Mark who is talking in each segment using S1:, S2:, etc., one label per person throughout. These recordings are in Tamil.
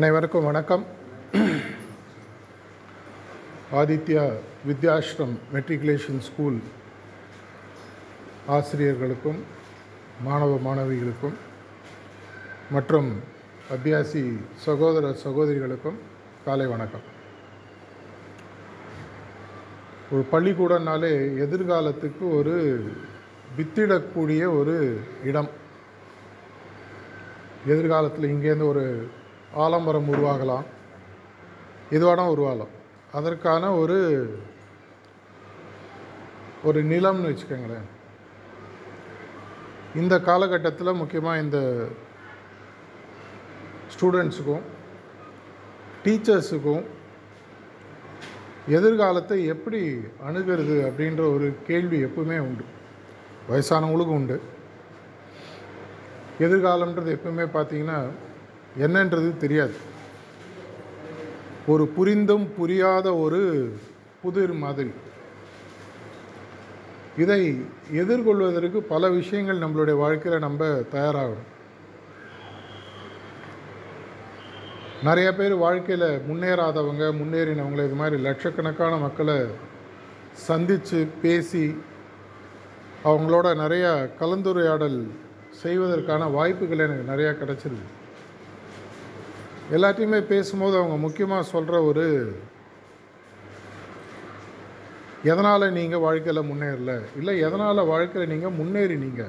S1: அனைவருக்கும் வணக்கம். ஆதித்யா வித்யாஷ்ரம் மெட்ரிகுலேஷன் ஸ்கூல் ஆசிரியர்களுக்கும் மாணவ மாணவிகளுக்கும் மற்றும் அபியாசி சகோதர சகோதரிகளுக்கும் காலை வணக்கம். ஒரு பள்ளிக்கூடம்னாலே எதிர்காலத்துக்கு ஒரு வித்திடக்கூடிய ஒரு இடம். எதிர்காலத்தில் இங்கேருந்து ஒரு ஆலம்பரம் உருவாகலாம். இதுவாக உருவாகலாம். அதற்கான ஒரு ஒரு நிலம்னு வச்சுக்கோங்களேன். இந்த காலகட்டத்தில் முக்கியமாக இந்த ஸ்டூடெண்ட்ஸுக்கும் டீச்சர்ஸுக்கும் எதிர்காலத்தை எப்படி அணுகிறது அப்படின்ற ஒரு கேள்வி எப்பவுமே உண்டு. வயசானவங்களுக்கும் உண்டு. எதிர்காலம்ன்றது எப்பவுமே பார்த்தீங்கன்னா என்னன்றது தெரியாது. ஒரு புரிந்தும் புரியாத ஒரு புதிர் மாதிரி. இதை எதிர்கொள்வதற்கு பல விஷயங்கள் நம்மளுடைய வாழ்க்கையில் நம்ம தயாராகணும். நிறைய பேர் வாழ்க்கையில் முன்னேறாதவங்க முன்னேறினவங்க இது மாதிரி லட்சக்கணக்கான மக்களை சந்தித்து பேசி அவங்களோட நிறையா கலந்துரையாடல் செய்வதற்கான வாய்ப்புகள் எனக்கு நிறையா கிடச்சிருக்கு. எல்லாத்தையுமே பேசும்போது அவங்க முக்கியமாக சொல்கிற ஒரு எதனால் நீங்கள் வாழ்க்கையில் முன்னேறல? இல்லை எதனால் வாழ்க்கையில் நீங்கள் முன்னேறினீங்க?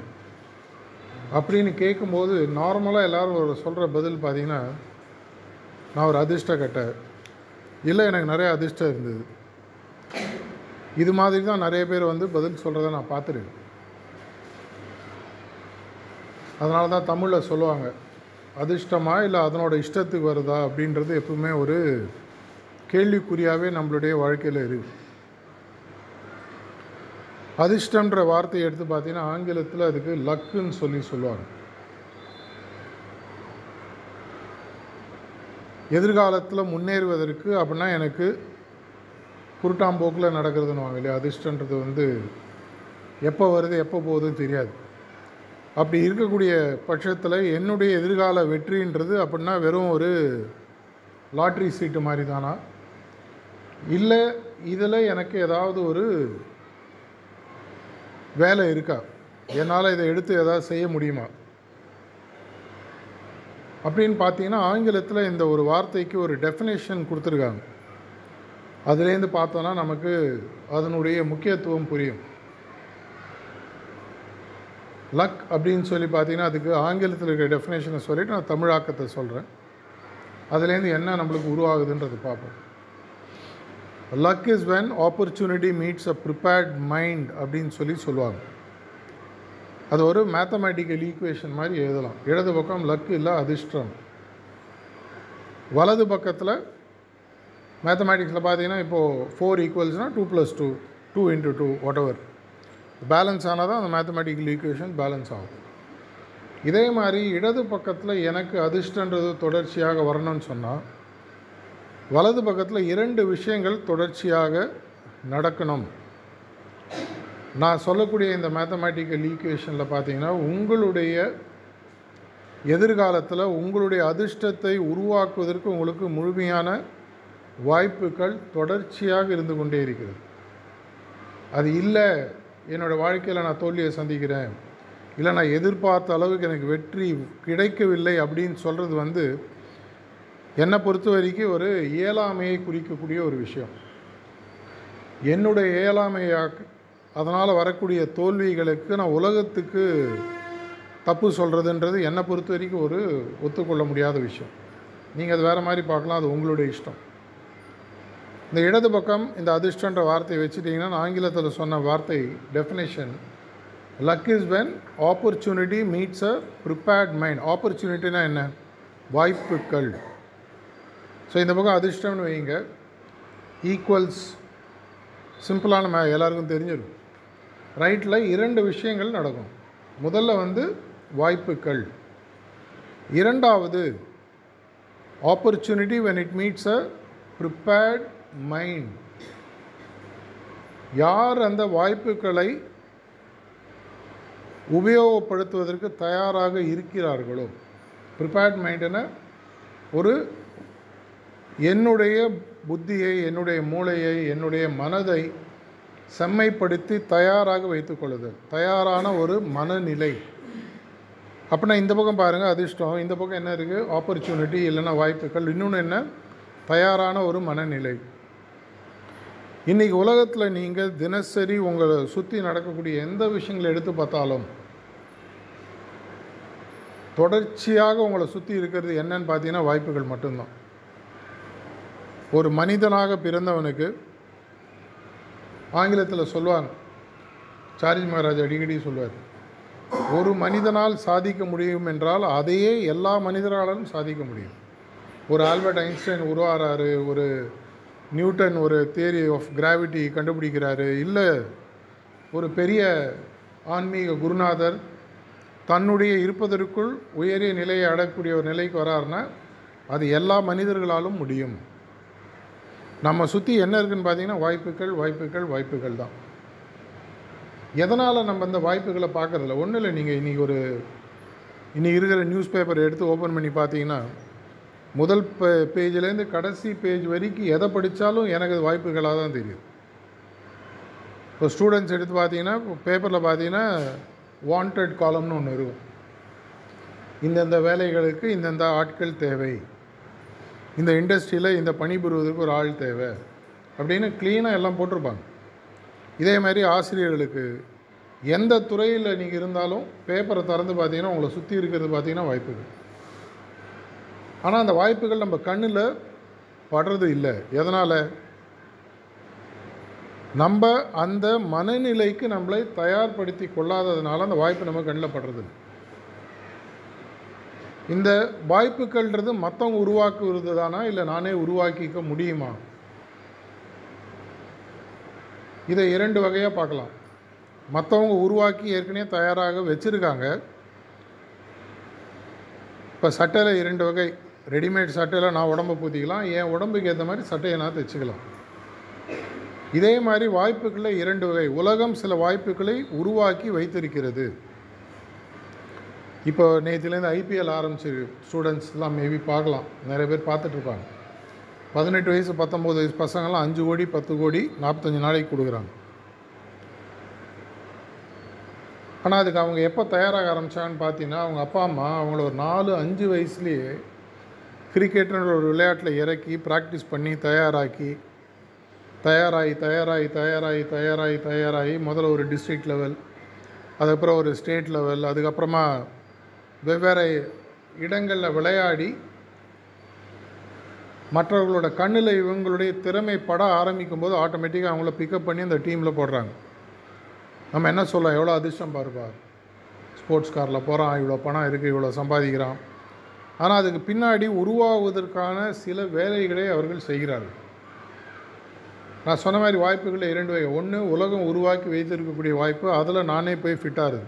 S1: அப்படின்னு கேட்கும்போது நார்மலாக எல்லோரும் ஒரு சொல்கிற பதில் பார்த்தீங்கன்னா நான் ஒரு அதிர்ஷ்ட கட்டை. இல்லை எனக்கு நிறைய அதிர்ஷ்டம் இருந்தது. இது மாதிரி தான் நிறைய பேர் வந்து பதில் சொல்கிறத நான் பார்த்துருக்கேன். அதனால தான் தமிழில் சொல்லுவாங்க. அதிர்ஷ்டமா இல்லை அதனோட இஷ்டத்துக்கு வருதா அப்படின்றது எப்பவுமே ஒரு கேள்விக்குறியாகவே நம்மளுடைய வாழ்க்கையில் இருக்குது அதிர்ஷ்டன்ற வார்த்தையை எடுத்து பார்த்தீங்கன்னா ஆங்கிலத்தில் அதுக்கு லக்குன்னு சொல்லி சொல்லுவாங்க. எதிர்காலத்தில் முன்னேறுவதற்கு அப்படின்னா எனக்கு குருட்டாம்போக்கில் நடக்கிறதுன்னு வாங்க இல்லையா? அதிர்ஷ்டன்றது வந்து எப்போ வருது எப்போ போகுதுன்னு தெரியாது. அப்படி இருக்கக்கூடிய பட்சத்தில் என்னுடைய எதிர்கால வெற்றின்றது அப்படின்னா வெறும் ஒரு லாட்ரி சீட்டு மாதிரி தானா இல்லை இதில் எனக்கு ஏதாவது ஒரு வேலை இருக்கா? என்னால் இதை எடுத்து ஏதாவது செய்ய முடியுமா? அப்படின்னு பார்த்தீங்கன்னா ஆங்கிலத்தில் இந்த ஒரு வார்த்தைக்கு ஒரு டெஃபினேஷன் கொடுத்துருக்காங்க. அதுலேருந்து பார்த்தோன்னா நமக்கு அதனுடைய முக்கியத்துவம் புரியும். லக் அப்படின்னு சொல்லி பார்த்தீங்கன்னா அதுக்கு ஆங்கிலத்தில் இருக்கிற டெஃபினேஷனை சொல்லிவிட்டு நான் தமிழாக்கத்தை சொல்கிறேன் அதுலேருந்து என்ன நம்மளுக்கு உருவாகுதுன்றது பார்ப்போம். Luck is when opportunity meets a prepared mind அப்படின்னு சொல்லி சொல்லுவாங்க. அது ஒரு மேத்தமேட்டிக்கல் ஈக்குவேஷன் மாதிரி எழுதலாம். இடது பக்கம் லக் இல்லை அதிர்ஷ்டம். வலது பக்கத்தில் மேத்தமேட்டிக்ஸில் பார்த்தீங்கன்னா இப்போது four ஈக்குவல்ஸ்னால் two plus two two into two whatever balance ஆனால் தான் அந்த மேத்தமெட்டிக்கல் ஈக்குவேஷன் பேலன்ஸ் ஆகும். இதே மாதிரி இடது பக்கத்தில் எனக்கு அதிர்ஷ்டன்றது தொடர்ச்சியாக வரணும்னு சொன்னால் வலது பக்கத்தில் இரண்டு விஷயங்கள் தொடர்ச்சியாக நடக்கணும். நான் சொல்லக்கூடிய இந்த மேத்தமேட்டிக்கல் ஈக்குவேஷனில் பார்த்தீங்கன்னா உங்களுடைய எதிர்காலத்தில் உங்களுடைய அதிர்ஷ்டத்தை உருவாக்குவதற்கு உங்களுக்கு முழுமையான வாய்ப்புகள் தொடர்ச்சியாக இருந்து கொண்டே இருக்கிறது. அது இல்லை என்னோடய வாழ்க்கையில் நான் தோல்வியை சந்திக்கிறேன். இல்லை நான் எதிர்பார்த்த அளவுக்கு எனக்கு வெற்றி கிடைக்கவில்லை அப்படின்னு சொல்கிறது வந்து என்னை பொறுத்த வரைக்கும் ஒரு இயலாமையை குறிக்கக்கூடிய ஒரு விஷயம். என்னுடைய இயலாமையாக அதனால் வரக்கூடிய தோல்விகளுக்கு நான் உலகத்துக்கு தப்பு சொல்கிறதுன்றது என்னை பொறுத்த வரைக்கும் ஒரு ஒத்துக்கொள்ள முடியாத விஷயம். நீங்கள் அது வேறு மாதிரி பார்க்கலாம் அது உங்களுடைய இஷ்டம். இந்த இடது பக்கம் இந்த அதிர்ஷ்டன்ற வார்த்தையை வச்சுட்டிங்கன்னா ஆங்கிலத்தில் சொன்ன வார்த்தை definition luck is when opportunity meets a prepared mind ஆப்பர்ச்சுனிட்டினா என்ன? வாய்ப்புகள். ஸோ இந்த பக்கம் அதிர்ஷ்டம்னு வைங்க ஈக்குவல்ஸ் சிம்பிளான மே எல்லாருக்கும் தெரிஞ்சிடும். ரைட்டில் இரண்டு விஷயங்கள் நடக்கும். முதல்ல வந்து வாய்ப்புகள். இரண்டாவது opportunity when it meets a prepared mind யார் அந்த வாய்ப்புகளை உபயோகப்படுத்துவதற்கு தயாராக இருக்கிறார்களோ? ப்ரிப்பேர்ட் மைண்டனை ஒரு என்னுடைய புத்தியை என்னுடைய மூளையை என்னுடைய மனதை செம்மைப்படுத்தி தயாராக வைத்துக்கொள்ளுதல் தயாரான ஒரு மனநிலை. அப்படின்னா இந்த பக்கம் பாருங்கள் அதிர்ஷ்டம். இந்த பக்கம் என்ன இருக்குது ஆப்பர்ச்சுனிட்டி இல்லைன்னா வாய்ப்புகள். இன்னொன்று என்ன? தயாரான ஒரு மனநிலை. இன்றைக்கி உலகத்தில் நீங்கள் தினசரி உங்களை சுற்றி நடக்கக்கூடிய எந்த விஷயங்களை எடுத்து பார்த்தாலும் தொடர்ச்சியாக உங்களை சுற்றி இருக்கிறது என்னன்னு பார்த்தீங்கன்னா வாய்ப்புகள் மட்டும்தான். ஒரு மனிதனாக பிறந்தவனுக்கு ஆங்கிலத்தில் சொல்லுவாங்க சாரிஜ் மகாராஜ் அடிக்கடி சொல்வார் ஒரு மனிதனால் சாதிக்க முடியும் என்றால் அதையே எல்லா மனிதராலும் சாதிக்க முடியும். ஒரு ஆல்பர்ட் ஐன்ஸ்டைன் உருவாகிறாரு ஒரு நியூட்டன் ஒரு தியரி ஆஃப் கிராவிட்டி கண்டுபிடிக்கிறாரு. இல்லை ஒரு பெரிய ஆன்மீக குருநாதர் தன்னுடைய இருப்பதற்குள் உயரிய நிலையை அடக்கூடிய ஒரு நிலைக்கு வராருன்னா அது எல்லா மனிதர்களாலும் முடியும். நம்ம சுற்றி என்ன இருக்குன்னு பார்த்தீங்கன்னா வாய்ப்புகள் வாய்ப்புகள் வாய்ப்புகள் தான். எதனால் நம்ம இந்த வாய்ப்புகளை பார்க்குறதில்ல ஒன்றும் இல்லை நீங்கள் இன்றைக்கி ஒரு இன்றைக்கி இருக்கிற நியூஸ் பேப்பர் எடுத்து ஓப்பன் பண்ணி பார்த்தீங்கன்னா முதல் பே கடைசி பேஜ் வரைக்கும் எதை படித்தாலும் எனக்கு அது வாய்ப்புகளாக தான் தெரியுது. இப்போ ஸ்டூடெண்ட்ஸ் எடுத்து பார்த்தீங்கன்னா பேப்பரில் பார்த்தீங்கன்னா வாண்டட் காலம்னு ஒன்று இருக்கும். இந்தந்த வேலைகளுக்கு இந்தந்த ஆட்கள் தேவை. இந்த இண்டஸ்ட்ரியில் இந்த பணிபுரிவதற்கு ஒரு ஆள் தேவை. அப்படின்னு க்ளீனாக எல்லாம் போட்டிருப்பாங்க. இதே மாதிரி ஆசிரியர்களுக்கு எந்த துறையில் நீங்கள் இருந்தாலும் பேப்பரை திறந்து பார்த்தீங்கன்னா உங்களை சுற்றி இருக்கிறது பார்த்தீங்கன்னா வாய்ப்புகள். ஆனால் அந்த வாய்ப்புகள் நம்ம கண்ணில் படுறது இல்லை. எதனால்? நம்ம அந்த மனநிலைக்கு நம்மளை தயார்படுத்தி கொள்ளாததுனால அந்த வாய்ப்பு நம்ம கண்ணில் படுறது இந்த வாய்ப்புகள்ன்றது மற்றவங்க உருவாக்குறது தானா இல்லை நானே உருவாக்கிக்க முடியுமா? இதை இரண்டு வகையாக பார்க்கலாம். மற்றவங்க உருவாக்கி ஏற்கனவே தயாராக வச்சுருக்காங்க. இப்போ சட்டையில் இரண்டு வகை ரெடிமேட் சட்டையில் நான் உடம்பை பூத்திக்கலாம். என் உடம்புக்கு ஏற்ற மாதிரி சட்டையை நான் தைச்சிக்கலாம். இதே மாதிரி வாய்ப்புகளில் இரண்டு வகை. உலகம் சில வாய்ப்புகளை உருவாக்கி வைத்திருக்கிறது. இப்போ நேற்றுலேருந்து ஐபிஎல் ஆரம்பிச்சு ஸ்டூடெண்ட்ஸ்லாம் மேபி பார்க்கலாம். நிறைய பேர் பார்த்துட்ருப்பாங்க பதினெட்டு வயசு பத்தொம்போது வயசு பசங்கள்லாம் அஞ்சு கோடி பத்து கோடி நாற்பத்தஞ்சு நாளைக்கு கொடுக்குறாங்க. ஆனால் அதுக்கு அவங்க எப்போ தயாராக ஆரம்பித்தாங்கன்னு பார்த்தீங்கன்னா அவங்க அப்பா அம்மா அவங்கள ஒரு நாலு அஞ்சு வயசுலேயே கிரிக்கெட்டுன்ற ஒரு விளையாட்டில் இறக்கி ப்ராக்டிஸ் பண்ணி தயாராக்கி தயாராகி தயாராகி தயாராகி தயாராகி தயாராகி முதல்ல ஒரு டிஸ்ட்ரிக்ட் லெவல் அதுக்கப்புறம் ஒரு ஸ்டேட் லெவல் அதுக்கப்புறமா வெவ்வேறு இடங்களில் விளையாடி மற்றவர்களோட கண்ணில் இவங்களுடைய திறமை பட ஆரம்பிக்கும் போது ஆட்டோமேட்டிக்காக அவங்கள பிக்கப் பண்ணி அந்த டீமில் போடுறாங்க. நம்ம என்ன சொல்லலாம் எவ்வளோ அதிர்ஷ்டம் பாருப்பா. ஸ்போர்ட்ஸ் காரில் போகிறான் இவ்வளோ பணம் இருக்குது இவ்வளோ சம்பாதிக்கிறான். ஆனால் அதுக்கு பின்னாடி உருவாகுவதற்கான சில வேலைகளை அவர்கள் செய்கிறார்கள். நான் சொன்ன மாதிரி வாய்ப்புகளில் இரண்டு வகை. ஒன்று உலகம் உருவாக்கி வைத்திருக்கக்கூடிய வாய்ப்பு அதில் நானே போய் ஃபிட்டாகுது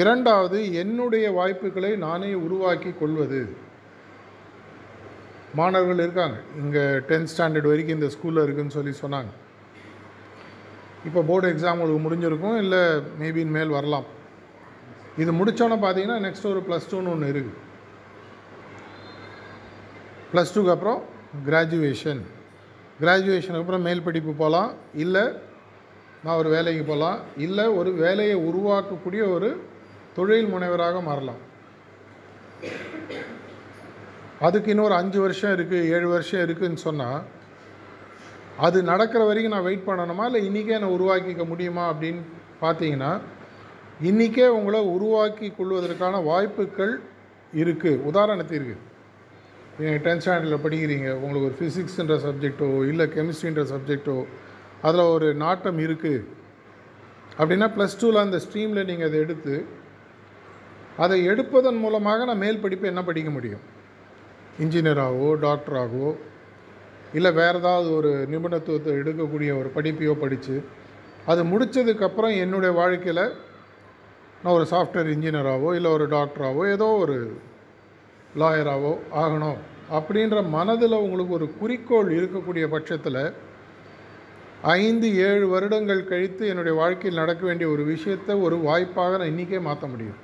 S1: இரண்டாவது என்னுடைய வாய்ப்புகளை நானே உருவாக்கி கொள்வது. மாணவர்கள் இருக்காங்க. இங்கே டென்த் ஸ்டாண்டர்ட் வரைக்கும் இந்த ஸ்கூலில் இருக்குதுன்னு சொல்லி சொன்னாங்க. இப்போ போர்டு எக்ஸாம் உங்களுக்கு முடிஞ்சிருக்கும் இல்லை மேபி மேல் வரலாம். இது முடித்தோன்னே பார்த்தீங்கன்னா நெக்ஸ்ட் ஒரு ப்ளஸ் டூன்னு ஒன்று இருக்குது ப்ளஸ் டூக்கு அப்புறம் கிராஜுவேஷன் கிராஜுவேஷனுக்கு அப்புறம் மேல் படிப்பு போகலாம் இல்லை நான் ஒரு வேலைக்கு போகலாம் இல்லை ஒரு வேலையை உருவாக்கக்கூடிய ஒரு தொழில் முனைவராக மாறலாம். அதுக்கு இன்னொரு அஞ்சு வருஷம் இருக்குது ஏழு வருஷம் இருக்குதுன்னு சொன்னால் அது நடக்கிற வரைக்கும் நான் வெயிட் பண்ணணுமா? இல்லை இன்றைக்கே நான் உருவாக்கிக்க முடியுமா அப்படின்னு பார்த்தீங்கன்னா இன்றைக்கே உங்களை உருவாக்கி கொள்வதற்கான வாய்ப்புகள் இருக்குது உதாரணத்திற்கு நீங்கள் டென்த் ஸ்டாண்டர்டில் படிக்கிறீங்க உங்களுக்கு ஒரு ஃபிசிக்ஸுன்ற சப்ஜெக்டோ இல்லை கெமிஸ்ட்ரின்ற சப்ஜெக்டோ அதில் ஒரு நாட்டம் இருக்குது அப்படின்னா ப்ளஸ் டூவில் அந்த ஸ்ட்ரீமில் நீங்கள் அதை எடுத்து அதை எடுப்பதன் மூலமாக நான் மேல் படிப்பு என்ன படிக்க முடியும்? இன்ஜினியராகவோ டாக்டராகவோ இல்லை வேறு ஏதாவது ஒரு நிபுணத்துவத்தை எடுக்கக்கூடிய ஒரு படிப்பையோ படித்து அது முடித்ததுக்கப்புறம் என்னுடைய வாழ்க்கையில் நான் ஒரு சாஃப்ட்வேர் இன்ஜினியராகவோ இல்லை ஒரு டாக்டராகவோ ஏதோ ஒரு லாயராகவோ ஆகணும் அப்படின்ற மனதில் உங்களுக்கு ஒரு குறிக்கோள் இருக்கக்கூடிய பட்சத்தில் ஐந்து ஏழு வருடங்கள் கழித்து என்னுடைய வாழ்க்கையில் நடக்க வேண்டிய ஒரு விஷயத்தை ஒரு வாய்ப்பாக நான் இன்றைக்கே மாற்ற முடியும்.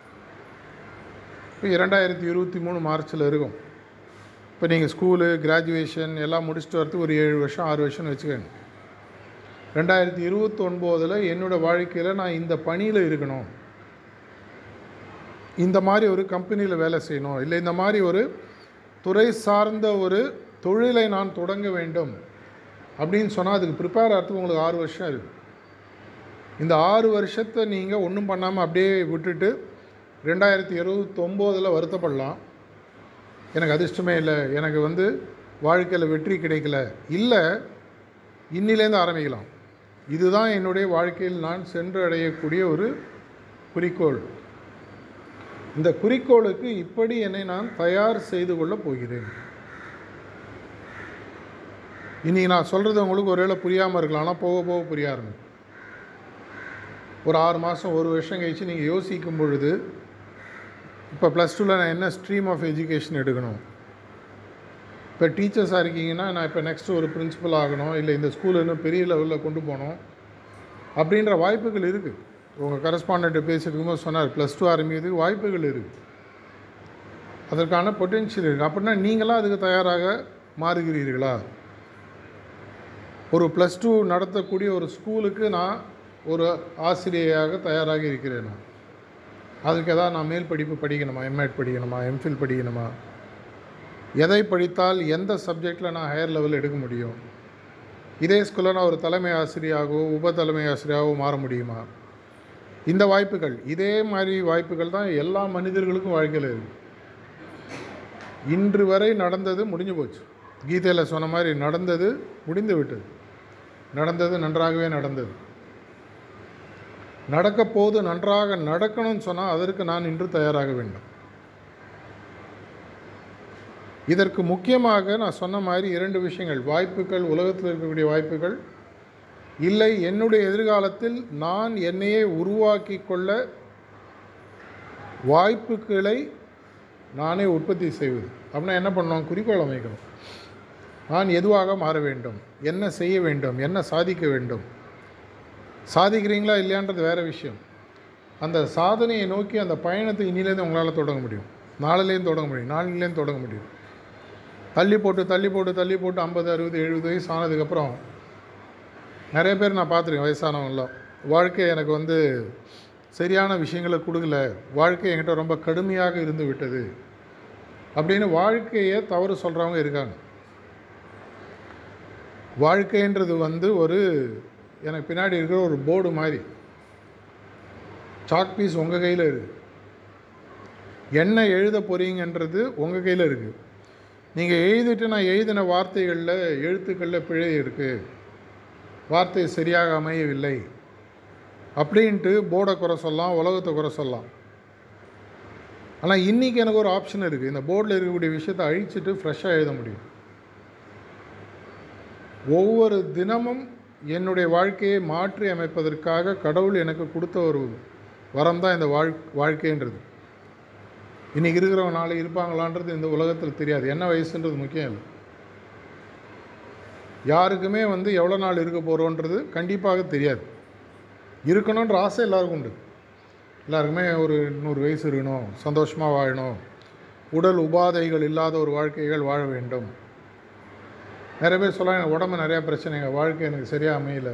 S1: இப்போ இரண்டாயிரத்தி இருபத்தி மூணு மார்ச்சில் இருக்கும். இப்போ நீங்கள் ஸ்கூலு கிராஜுவேஷன் எல்லாம் முடிச்சுட்டு வரது ஒரு ஏழு வருஷம் ஆறு வருஷம்னு வச்சுக்கோங்க. ரெண்டாயிரத்தி இருபத்தொன்பதில் என்னோடய வாழ்க்கையில் நான் இந்த பணியில் இருக்கணும். இந்த மாதிரி ஒரு கம்பெனியில் வேலை செய்யணும். இல்லை இந்த மாதிரி ஒரு துறை சார்ந்த ஒரு தொழிலை நான் தொடங்க வேண்டும். அப்படின்னு சொன்னால் அதுக்கு ப்ரிப்பேர் ஆகிறதுக்கு உங்களுக்கு ஆறு வருஷம் இருக்குது இந்த ஆறு வருஷத்தை நீங்கள் ஒன்றும் பண்ணாமல் அப்படியே விட்டுட்டு ரெண்டாயிரத்தி இருபத்தொம்போதில் வருத்தப்படலாம். எனக்கு அதிர்ஷ்டமே இல்லை. எனக்கு வந்து வாழ்க்கையில் வெற்றி கிடைக்கல. இல்லை இன்னிலேருந்து ஆரம்பிக்கலாம். இதுதான் என்னுடைய வாழ்க்கையில் நான் சென்று அடையக்கூடிய ஒரு குறிக்கோள். இந்த குறிக்கோளுக்கு இப்படி என்னை நான் தயார் செய்து கொள்ளப் போகிறேன். இன்றைக்கி நான் சொல்கிறது உங்களுக்கு ஒருவேளை புரியாமல் இருக்கலாம். ஆனால் போக போக புரிய ஆரம்பிக்கும் ஒரு ஆறு மாதம் ஒரு வருஷம் கழித்து நீங்கள் யோசிக்கும் பொழுது இப்போ ப்ளஸ் டூவில் நான் என்ன ஸ்ட்ரீம் ஆஃப் எஜுகேஷன் எடுக்கணும்? இப்போ டீச்சர்ஸாக இருக்கீங்கன்னா நான் இப்போ நெக்ஸ்ட் ஒரு பிரின்சிபல் ஆகணும் இல்லை இந்த ஸ்கூல் இன்னும் பெரிய லெவலில் கொண்டு போகணும் அப்படின்ற வாய்ப்புகள் இருக்குது உங்கள் கரஸ்பாண்ட்டு பேசியிருக்கும்போது சொன்னார் ப்ளஸ் டூ ஆரம்பிக்கிறதுக்கு வாய்ப்புகள் இருக்குது அதற்கான பொட்டென்ஷியல் இருக்குது அப்படின்னா நீங்களாம் அதுக்கு தயாராக மாறுகிறீர்களா? ஒரு ப்ளஸ் டூ நடத்தக்கூடிய ஒரு ஸ்கூலுக்கு நான் ஒரு ஆசிரியையாக தயாராக இருக்கிறேன்? நான் அதுக்கு எதாவது நான் மேல் படிப்பு படிக்கணுமா? எம்எட் படிக்கணுமா? எம்ஃபில் படிக்கணுமா? எதை படித்தால் எந்த சப்ஜெக்டில் நான் ஹையர் லெவல் எடுக்க முடியும்? இதே ஸ்கூலில் நான் ஒரு தலைமை ஆசிரியராகவோ உப தலைமை ஆசிரியராகவோ மாற முடியுமா? இந்த வாய்ப்புகள் இதே மாதிரி வாய்ப்புகள் தான் எல்லா மனிதர்களுக்கும் வாழ்க்கையில் இருக்குது இன்று வரை நடந்தது முடிஞ்சு போச்சு. கீதையில் சொன்ன மாதிரி நடந்தது முடிந்து விட்டது. நடந்தது நன்றாகவே நடந்தது. நடக்கப் போது நன்றாக நடக்கணும்னு சொன்னால் அதற்கு நான் இன்று தயாராக வேண்டும். இதற்கு முக்கியமாக நான் சொன்ன மாதிரி இரண்டு விஷயங்கள் வாய்ப்புகள் உலகத்தில் இருக்கக்கூடிய வாய்ப்புகள் இல்லை என்னுடைய எதிர்காலத்தில் நான் என்னையே உருவாக்கி கொள்ள வாய்ப்புகளை நானே உற்பத்தி செய்வது. அப்படின்னா என்ன பண்ணணும்? குறிக்கோள் அமைக்கணும். நான் எதுவாக மாற வேண்டும்? என்ன செய்ய வேண்டும்? என்ன சாதிக்க வேண்டும்? சாதிக்கிறீங்களா இல்லையான்றது வேறு விஷயம். அந்த சாதனையை நோக்கி அந்த பயணத்தை இன்னிலேருந்து உங்களால் தொடங்க முடியும். நாளிலேருந்து தொடங்க முடியும். நாளிலேருந்து தொடங்க முடியும். தள்ளி போட்டு தள்ளி போட்டு தள்ளி போட்டு ஐம்பது அறுபது எழுபது வயசு ஆனதுக்கப்புறம் நிறைய பேர் நான் பார்த்துருக்கேன் வயசானவங்களாம் வாழ்க்கை எனக்கு வந்து சரியான விஷயங்களை கொடுக்கல. வாழ்க்கை என்கிட்ட ரொம்ப கடுமையாக இருந்து விட்டது அப்படின்னு வாழ்க்கையை தவறு சொல்கிறவங்க இருக்காங்க. வாழ்க்கைன்றது வந்து ஒரு எனக்கு பின்னாடி இருக்கிற ஒரு போர்டு மாதிரி. சாக் பீஸ் உங்கள் கையில் இருக்குது என்ன எழுத போகிறீங்கன்றது உங்கள் கையில் இருக்குது நீங்கள் எழுதிட்டு நான் எழுதின வார்த்தைகளில் எழுத்துக்களில் பிழை இருக்குது வார்த்தை சரியாக அமையவில்லை. அப்படின்ட்டு போர்டை குறை சொல்லலாம் உலகத்தை குறை சொல்லலாம். ஆனால் இன்றைக்கி எனக்கு ஒரு ஆப்ஷன் இருக்குது இந்த போர்டில் இருக்கக்கூடிய விஷயத்தை அழிச்சிட்டு ஃப்ரெஷ்ஷாக எழுத முடியும். ஒவ்வொரு தினமும் என்னுடைய வாழ்க்கையை மாற்றி அமைப்பதற்காக கடவுள் எனக்கு கொடுத்த ஒரு வரம் தான் இந்த வாழ் வாழ்க்கைன்றது. இன்றைக்கி இருக்கிறவங்க நாளை இருப்பாங்களான்றது இந்த உலகத்தில் தெரியாது. என்ன வயசுன்றது முக்கியம் இல்லை. யாருக்குமே வந்து எவ்வளோ நாள் இருக்க போகிறோன்றது கண்டிப்பாக தெரியாது. இருக்கணுன்ற ஆசை எல்லாருக்கும் உண்டு. எல்லாருக்குமே ஒரு நூறு வயசு இருக்கணும் சந்தோஷமாக வாழணும். உடல் உபாதைகள் இல்லாத ஒரு வாழ்க்கைகள் வாழ வேண்டும். நிறைய பேர் சொல்ல எனக்கு உடம்பு நிறையா பிரச்சனைகள் வாழ்க்கை எனக்கு சரியாக அமையல.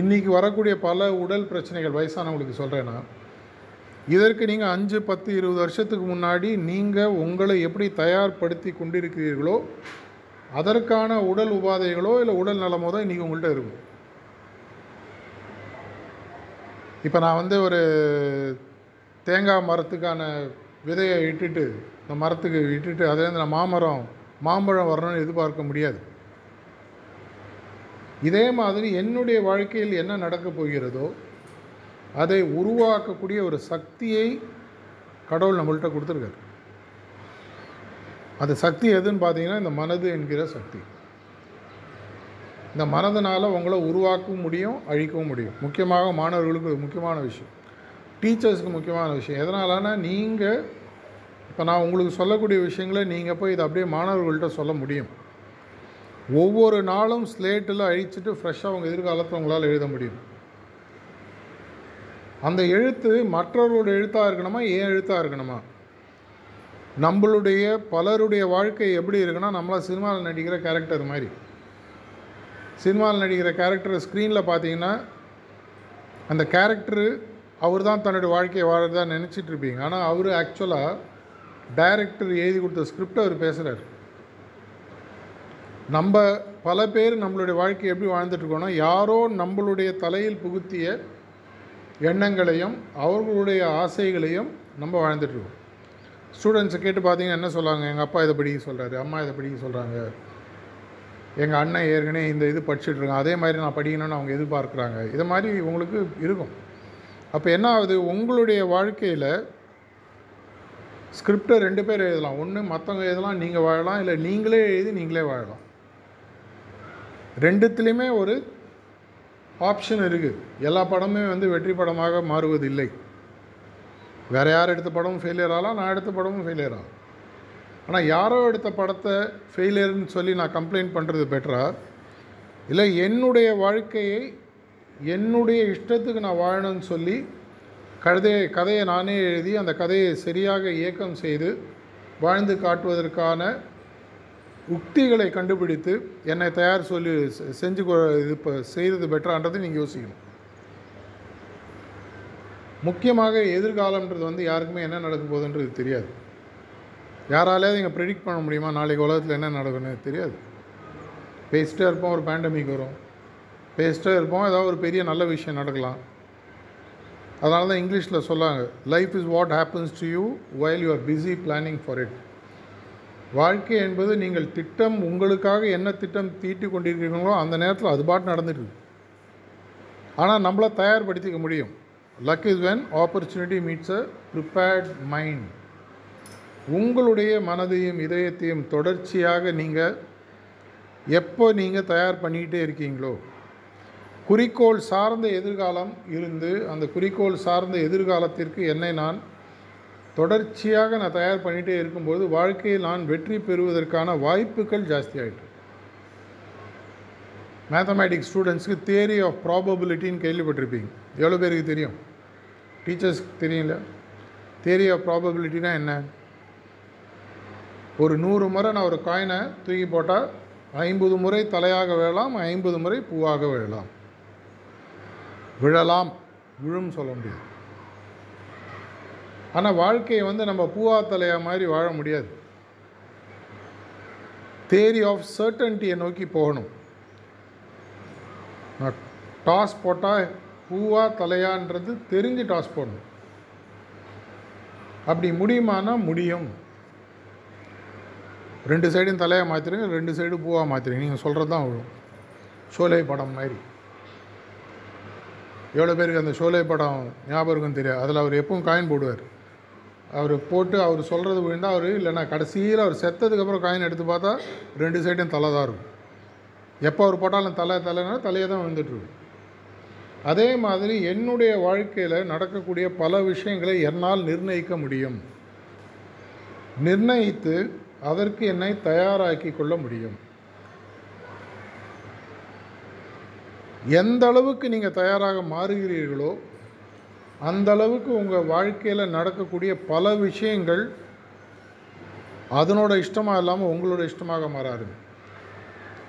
S1: இன்றைக்கி வரக்கூடிய பல உடல் பிரச்சனைகள் வயசானவங்களுக்கு சொல்கிறேன்னா இதற்கு நீங்கள் அஞ்சு பத்து இருபது வருஷத்துக்கு முன்னாடி நீங்கள் உங்களை எப்படி தயார்படுத்தி கொண்டிருக்கிறீர்களோ அதற்கான உடல் உபாதைகளோ இல்லை உடல் நலமோ தான் இன்றைக்கி உங்கள்கிட்ட இருக்கும் இப்போ நான் வந்து ஒரு தேங்காய் மரத்துக்கான விதையை இட்டுட்டு இந்த மரத்துக்கு இட்டுட்டு அதுலேருந்து நான் மாமரம் மாம்பழம் வரணும்னு எதிர்பார்க்க முடியாது. இதே மாதிரி என்னுடைய வாழ்க்கையில் என்ன நடக்கப் போகிறதோ அதை உருவாக்கக்கூடிய ஒரு சக்தியை கடவுள் நம்மள்கிட்ட கொடுத்துருக்காரு. அது சக்தி எதுன்னு பார்த்தீங்கன்னா இந்த மனது என்கிற சக்தி. இந்த மனதினால் உங்களை உருவாக்கவும் முடியும் அழிக்கவும் முடியும். முக்கியமாக மாணவர்களுக்கு ஒரு முக்கியமான விஷயம். டீச்சர்ஸுக்கு முக்கியமான விஷயம். எதனாலனா நீங்கள் இப்போ நான் உங்களுக்கு சொல்லக்கூடிய விஷயங்களை நீங்கள் போய் இதை அப்படியே மாணவர்கள்ட்ட சொல்ல முடியும். ஒவ்வொரு நாளும் ஸ்லேட்டில் அழிச்சிட்டு ஃப்ரெஷ்ஷாக உங்கள் எதிர்காலத்தில் உங்களால் எழுத முடியும். அந்த எழுத்து மற்றவர்களோட எழுத்தாக இருக்கணுமா ஏன் எழுத்தாக இருக்கணுமா? நம்மளுடைய பலருடைய வாழ்க்கை எப்படி இருக்குன்னா நம்மளா சினிமாவில் நடிக்கிற கேரக்டர் மாதிரி. சினிமாவில் நடிக்கிற கேரக்டர் ஸ்க்ரீனில் பார்த்தீங்கன்னா அந்த கேரக்டரு அவர் தான் தன்னுடைய வாழ்க்கையை வாழறதா நினச்சிட்டு இருப்பீங்க. ஆனால் அவர் ஆக்சுவலாக டைரக்டர் எழுதி கொடுத்த ஸ்கிரிப்டை அவர் பேசுகிறார் நம்ம பல பேர் நம்மளுடைய வாழ்க்கையை எப்படி வாழ்ந்துட்டுருக்கோன்னா யாரோ நம்மளுடைய தலையில் புகுத்திய எண்ணங்களையும் அவர்களுடைய ஆசைகளையும் நம்ம வாழ்ந்துட்டுருக்கோம் ஸ்டூடெண்ட்ஸை கேட்டு பார்த்தீங்கன்னா என்ன சொல்கிறாங்க எங்கள் அப்பா இதை படிக்க சொல்கிறாரு அம்மா இதை படிக்க சொல்கிறாங்க எங்கள் அண்ணன் ஏற்கனவே இந்த இது படிச்சுட்ருக்கான் அதே மாதிரி நான் படிக்கணும்னு அவங்க எதிர்பார்க்குறாங்க. இது மாதிரி உங்களுக்கு இருக்கும். அப்போ என்ன ஆகுது? உங்களுடைய வாழ்க்கையில் ஸ்கிரிப்டை ரெண்டு பேர் எழுதலாம். ஒன்று மற்றவங்க எழுதலாம் நீங்கள் வாழலாம். இல்லை நீங்களே எழுதி நீங்களே வாழலாம். ரெண்டுத்துலேயுமே ஒரு ஆப்ஷன் இருக்குது எல்லா படமுமே வந்து வெற்றி படமாக மாறுவதில்லை. வேறு யார் எடுத்த படமும் ஃபெயிலியர் ஆகலாம் நான் எடுத்த படமும் ஃபெயிலியர் ஆகும் ஆனால் யாரோ எடுத்த படத்தை ஃபெயிலியர்னு சொல்லி நான் கம்ப்ளைண்ட் பண்ணுறது பெட்டரா இல்லை என்னுடைய வாழ்க்கையை என்னுடைய இஷ்டத்துக்கு நான் வாழணும்னு சொல்லி கதையை கதையை நானே எழுதி அந்த கதையை சரியாக இயக்கம் செய்து வாழ்ந்து காட்டுவதற்கான உக்திகளை கண்டுபிடித்து என்னை தயார் சொல்லி செஞ்சு கொ- இது இப்போ செய்கிறது பெட்டரான்றது நீங்கள் யோசிக்கணும். முக்கியமாக எதிர்காலம்ன்றது வந்து யாருக்குமே என்ன நடக்க போகுதுன்றது தெரியாது. யாராலையாவது இங்கே ப்ரெடிக்ட் பண்ண முடியுமா? நாளைக்கு உலகத்தில் என்ன நடக்குன்னு தெரியாது. பேசிட்டே இருப்போம் ஒரு பேண்டமிக் வரும். பேசிட்டே இருப்போம் ஏதாவது ஒரு பெரிய நல்ல விஷயம் நடக்கலாம். அதனால தான் இங்கிலீஷில் சொல்லாங்க life is what happens to you while you are busy planning for it வாழ்க்கை என்பது நீங்கள் திட்டம் உங்களுக்காக என்ன திட்டம் தீட்டி கொண்டிருக்கிறீங்களோ அந்த நேரத்தில் அது பாட்டு நடந்துட்டு ஆனால் நம்மளை தயார்படுத்திக்க முடியும். Luck is when opportunity meets a prepared mind உங்களுடைய மனதையும் இதயத்தையும் தொடர்ச்சியாக நீங்கள் எப்போ நீங்கள் தயார் பண்ணிக்கிட்டே இருக்கீங்களோ குறிக்கோள் சார்ந்த எதிர்காலம் இருந்து அந்த குறிக்கோள் சார்ந்த எதிர்காலத்திற்கு என்னை நான் தொடர்ச்சியாக நான் தயார் பண்ணிகிட்டே இருக்கும்போது வாழ்க்கையில் நான் வெற்றி பெறுவதற்கான வாய்ப்புகள் ஜாஸ்தி மேத்தமேட்டிக்ஸ் ஸ்டூடெண்ட்ஸ்க்கு தியரி ஆஃப் ப்ராபபிலிட்டின்னு கேள்விப்பட்டிருப்பீங்க. எவ்வளோ பேருக்கு தெரியும்? டீச்சர்ஸ்க்கு தெரியல. தேரி ஆஃப் ப்ராபபிலிட்டினா என்ன? ஒரு நூறு முறை நான் ஒரு காயினை தூக்கி போட்டால் ஐம்பது முறை தலையாக விழலாம் ஐம்பது முறை பூவாக விழலாம். விழலாம். விழும் சொல்ல முடியாது. ஆனால் வாழ்க்கையை வந்து நம்ம பூவா தலையாக மாதிரி வாழ முடியாது. தேரி ஆஃப் சர்டன்ட்டியை நோக்கி போகணும். நான் டாஸ் போட்டால் பூவா தலையான்றது தெரிஞ்சு டாஸ் போடணும். அப்படி முடியுமானா முடியும். ரெண்டு சைடும் தலையாக மாற்றிருங்க ரெண்டு சைடும் பூவாக மாற்றிருங்க நீங்கள் சொல்கிறது தான் விழும் ஷோலே படம் மாதிரி. எவ்வளோ பேருக்கு அந்த ஷோலே படம் ஞாபகம் இருக்குன்னு தெரியாது. அதில் அவர் எப்பவும் காயின் போடுவார். அவர் போட்டு அவர் சொல்கிறது விழுந்தால் அவர் இல்லைன்னா கடைசியில் அவர் செத்ததுக்கப்புறம் காயின் எடுத்து பார்த்தா ரெண்டு சைடும் தலை தான் இருக்கும். எப்போ அவர் போட்டாலும் தலை தலைனா தலையே தான் விழுந்துட்டுருக்கும் அதே மாதிரி என்னுடைய வாழ்க்கையில் நடக்கக்கூடிய பல விஷயங்களை என்னால் நிர்ணயிக்க முடியும். நிர்ணயித்து அதற்கு என்னை தயாராக்கி கொள்ள முடியும். எந்த அளவுக்கு நீங்கள் தயாராக மாறுகிறீர்களோ அந்த அளவுக்கு உங்கள் வாழ்க்கையில் நடக்கக்கூடிய பல விஷயங்கள் அதனோட இஷ்டமாக இல்லாமல் உங்களோட இஷ்டமாக மாறாரு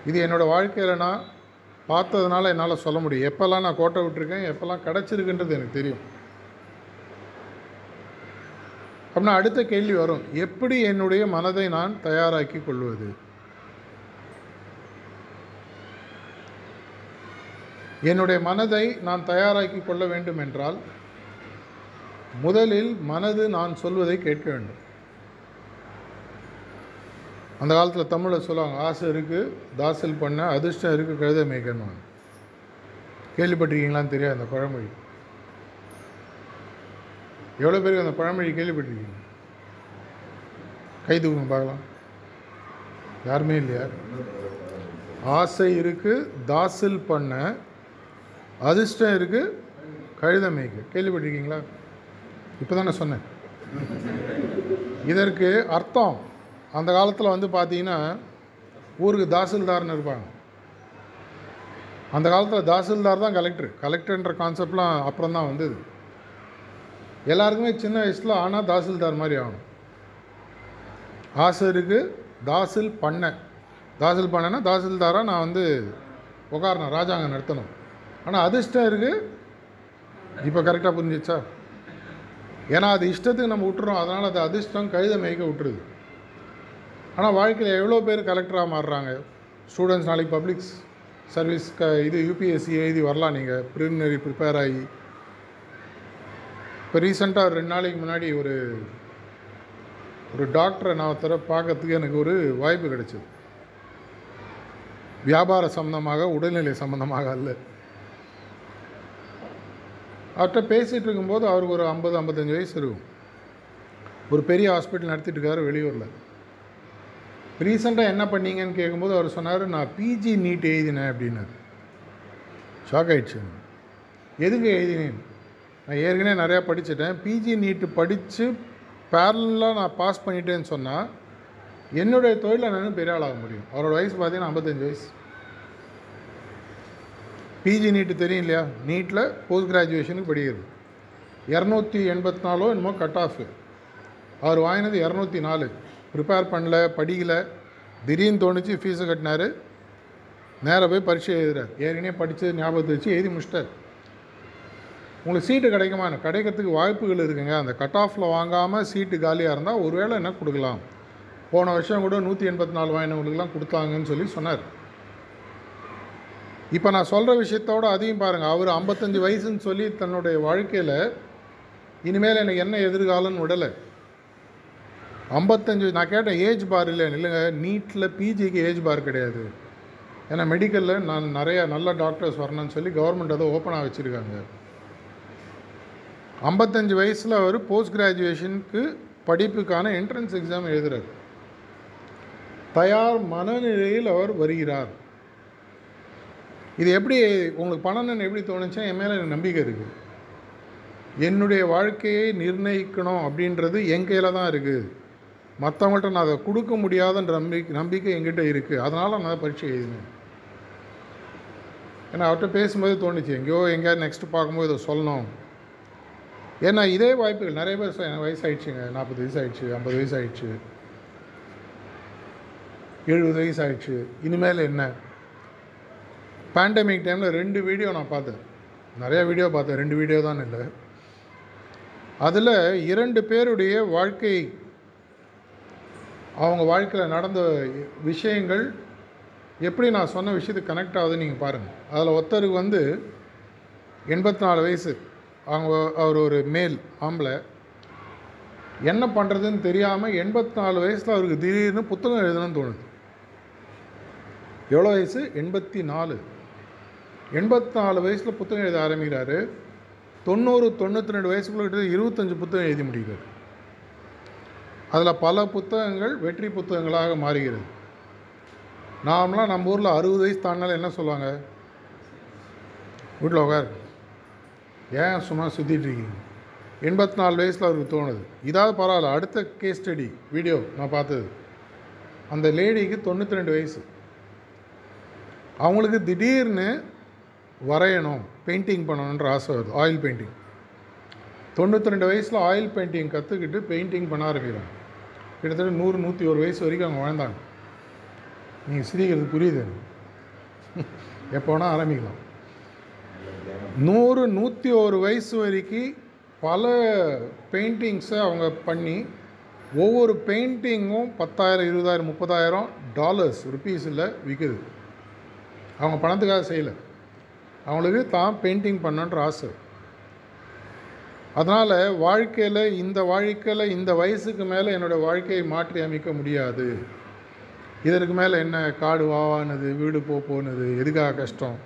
S1: இது என்னோடய வாழ்க்கையில் நான் பார்த்ததுனால என்னால் சொல்ல முடியும். எப்போல்லாம் நான் கோட்டை விட்டுருக்கேன் எப்போல்லாம் கிடச்சிருக்குன்றது எனக்கு தெரியும். அப்படின்னா அடுத்த கேள்வி வரும். எப்படி என்னுடைய மனதை நான் தயாராக்கி கொள்வது? என்னுடைய மனதை நான் தயாராக்கி கொள்ள வேண்டும் என்றால் முதலில் மனது நான் சொல்வதை கேட்க வேண்டும். அந்த காலத்தில் தமிழில் சொல்லுவாங்க ஆசை இருக்குது தாசல் பண்ண அதிர்ஷ்டம் இருக்குது கழுத மேய்க்கணும் கேள்விப்பட்டிருக்கீங்களான்னு தெரியாது அந்த பழமொழி. எவ்வளோ பேருக்கு அந்த பழமொழி கேள்விப்பட்டிருக்கீங்க? கை தூக்குங்க பார்க்கலாம். யாருமே இல்லையா? ஆசை இருக்குது தாசில் பண்ண அதிர்ஷ்டம் இருக்குது கழுத மேய்க்க. கேள்விப்பட்டிருக்கீங்களா? இப்போ தானே சொன்னேன். இதற்கு அர்த்தம். அந்த காலத்தில் வந்து பார்த்தீங்கன்னா ஊருக்கு தாசில்தார்னு இருப்பாங்க. அந்த காலத்தில் தாசில்தார் தான் கலெக்டர் கலெக்டர்ன்ற கான்செப்ட்லாம் அப்புறம் தான் வந்தது. எல்லாருக்குமே சின்ன வயசில் ஆனால் தாசில்தார் மாதிரி ஆகணும். ஆசை இருக்குது தாசில் பண்ணேன் தாசில் பண்ணேன்னா தாசில்தாராக நான் வந்து உட்காரணும் ராஜாங்கம் நடத்தணும். ஆனால் அதிர்ஷ்டம் இருக்குது இப்போ கரெக்டாக புரிஞ்சிச்சா? ஏன்னா அது இஷ்டத்துக்கு நம்ம விட்டுறோம். அதனால் அது அதிர்ஷ்டம் கழுத மேய்க்க விட்டுருது. ஆனால் வாழ்க்கையில் எவ்வளோ பேர் கலெக்டராக மாறுறாங்க? ஸ்டூடெண்ட்ஸ் நாளைக்கு பப்ளிக்ஸ் சர்வீஸ் க இது யூபிஎஸ்சி எழுதி வரலாம் நீங்கள் ப்ரிலிமினரி ப்ரிப்பேர் ஆகி. இப்போ ரீசெண்டாக ரெண்டு நாளைக்கு முன்னாடி ஒரு ஒரு டாக்டரை நான் ஒருத்தர பார்க்கறதுக்கு எனக்கு ஒரு வாய்ப்பு கிடைச்சிது. வியாபார சம்மந்தமாக உடல்நிலை சம்மந்தமாக அல்ல. அவர்கிட்ட பேசிகிட்டு இருக்கும்போது அவருக்கு ஒரு ஐம்பது ஐம்பத்தஞ்சு வயசு இருக்கும். ஒரு பெரிய ஹாஸ்பிட்டல் நடத்திட்டு இருக்காரு வெளியூரில். ரீசெண்டாக என்ன பண்ணீங்கன்னு கேட்கும்போது அவர் சொன்னார் நான் பிஜி நீட் எழுதினேன் அப்படின்னாரு. ஷாக் ஆகிடுச்சு எதுக்கு எழுதினேன்? நான் ஏற்கனவே நிறையா படிச்சுட்டேன். பிஜி நீட்டு படித்து பேரலாக நான் பாஸ் பண்ணிட்டேன்னு சொன்னால் என்னுடைய தொழிலில் நான் பெரிய ஆளாக முடியும். அவரோட வயசு பார்த்தீங்கன்னா ஐம்பத்தஞ்சு வயசு. பிஜி நீட்டு தெரியும் இல்லையா? நீட்டில் போஸ்ட் கிராஜுவேஷனுக்கு படிக்கிறது. இரநூத்தி எண்பத்தி நாலோ என்னமோ கட் ஆஃப் அவர் வாங்கினது இரநூத்தி நாலு. ப்ரிப்பேர் பண்ணல படிக்கல. திடீர்னு தோணுச்சு ஃபீஸை கட்டினார். நேராக போய் பரீட்சை எழுதுறார். ஏற்கனவே படித்து ஞாபகத்தை வச்சு எழுதி முடிச்சிட்டார். உங்களுக்கு சீட்டு கிடைக்குமா? கிடைக்கிறதுக்கு வாய்ப்புகள் இருக்குங்க. அந்த கட் ஆஃபில் வாங்காமல் சீட்டு காலியாக இருந்தால் ஒரு வேளை என்ன கொடுக்கலாம்? போன வருஷம் கூட நூற்றி எண்பத்தி நாலு வாங்கினவங்களுக்குலாம் கொடுத்தாங்கன்னு சொல்லி சொன்னார். இப்போ நான் சொல்கிற விஷயத்தோட அதையும் பாருங்கள் அவர் ஐம்பத்தஞ்சு வயசுன்னு சொல்லி தன்னுடைய வாழ்க்கையில் இனிமேல் எனக்கு என்ன எதிர்காலம்னு விடலை. ஐம்பத்தஞ்சு நான் கேட்டேன் ஏஜ் பார் இல்லை இல்லைங்க நீட்டில் பிஜிக்கு ஏஜ் பார் கிடையாது. ஏன்னா மெடிக்கலில் நான் நிறையா நல்ல டாக்டர்ஸ் வரணும்னு சொல்லி கவர்மெண்ட் அதை ஓப்பனாக வச்சுருக்காங்க. ஐம்பத்தஞ்சு வயசில் அவர் போஸ்ட் கிராஜுவேஷனுக்கு படிப்புக்கான என்ட்ரன்ஸ் எக்ஸாம் எழுதுகிறார் தயார் மனநிலையில் அவர் வருகிறார். இது எப்படி உங்களுக்கு பணம்னு எப்படி தோணுச்சா? என் மேலே எனக்கு நம்பிக்கை இருக்குது என்னுடைய வாழ்க்கையை நிர்ணயிக்கணும் அப்படின்றது என் கையில் தான் இருக்குது மற்றவங்கள்ட்ட நான் அதை கொடுக்க முடியாதுன்ற நம்பிக்கை நம்பிக்கை என்கிட்ட இருக்குது அதனால் நான் அதை பரீட்சை எழுதினேன். ஏன்னா அவர்கிட்ட பேசும்போது தோணுச்சு எங்கேயோ எங்கேயாவது நெக்ஸ்ட்டு பார்க்கும்போது இதை சொல்லணும். ஏன்னா இதே வாய்ப்புகள் நிறைய பேர் சொ- எனக்கு வயசு ஆயிடுச்சுங்க நாற்பது வயசு ஆயிடுச்சு ஐம்பது வயசு ஆயிடுச்சு எழுபது வயசு ஆயிடுச்சு இனிமேல் என்ன? பேண்டமிக் டைமில் ரெண்டு வீடியோ நான் பார்த்தேன். நிறையா வீடியோ பார்த்தேன். ரெண்டு வீடியோ தான் இல்லை. அதில் இரண்டு பேருடைய வாழ்க்கை அவங்க வாழ்க்கையில் நடந்த விஷயங்கள் எப்படி நான் சொன்ன விஷயத்துக்கு கனெக்ட் ஆகுதுன்னு நீங்கள் பாருங்கள் அதில் ஒருத்தருக்கு வந்து எண்பத்தி நாலு வயசு. அவங்க அவர் ஒரு மேல் ஆம்பளை. என்ன பண்ணுறதுன்னு தெரியாமல் எண்பத்தி நாலு வயசில் அவருக்கு திடீர்னு புத்தகம் எழுதணும்னு தோணுது. எவ்வளோ வயசு? எண்பத்தி நாலு எண்பத்தி நாலு வயசில் புத்தகம் எழுத ஆரம்பிக்கிறாரு. தொண்ணூறு தொண்ணூற்றி ரெண்டு வயசுக்குள்ள கிட்ட இருபத்தஞ்சு புத்தகம் எழுதி முடிக்கிறார். அதில் பல புத்தகங்கள் வெற்றி புத்தகங்களாக மாறுகிறது. நார்மலாக நம்ம ஊரில் அறுபது வயசு தாண்டினாலும் என்ன சொல்லுவாங்க? வீட்டில் உட்கார் ஏன் சும்மா சுற்றிட்டுருக்கீங்க எண்பத்தி நாலு வயசில் அவருக்கு தோணுது. இதாவது பரவாயில்ல அடுத்த கேஸ் ஸ்டடி வீடியோ நான் பார்த்தது. அந்த லேடிக்கு தொண்ணூற்றி ரெண்டு வயசு. அவங்களுக்கு திடீர்னு வரையணும் பெயிண்டிங் பண்ணணுன்ற ஆசை வருது ஆயில் பெயிண்டிங் தொண்ணூற்றி ரெண்டு வயசில் ஆயில் பெயிண்டிங் கற்றுக்கிட்டு பெயிண்டிங் பண்ண ஆரம்பிக்கிறாங்க. கிட்டத்தட்ட நூறு நூற்றி ஒரு வயசு வரைக்கும் அவங்க வாழ்ந்தாங்க. நீங்கள் சிரிக்கிறது புரியுது எனக்கு. எப்போ வேணால் ஆரம்பிக்கலாம். நூறு நூற்றி ஒரு வயசு வரைக்கும் பல பெயிண்டிங்ஸை அவங்க பண்ணி ஒவ்வொரு பெயிண்டிங்கும் பத்தாயிரம் இருபதாயிரம் முப்பதாயிரம் டாலர்ஸ் ருப்பீஸில் விற்குது அவங்க பணத்துக்காக செய்யலை. அவங்களுக்கு தான் பெயிண்டிங் பண்ணன்ற ஆசை. அதனால் வாழ்க்கையில் இந்த வாழ்க்கையில் இந்த வயசுக்கு மேலே என்னோடய வாழ்க்கையை மாற்றி அமைக்க முடியாது. இதற்கு மேலே என்ன காடு வாவானது வீடு போ போனது எதுக்காக கஷ்டம்?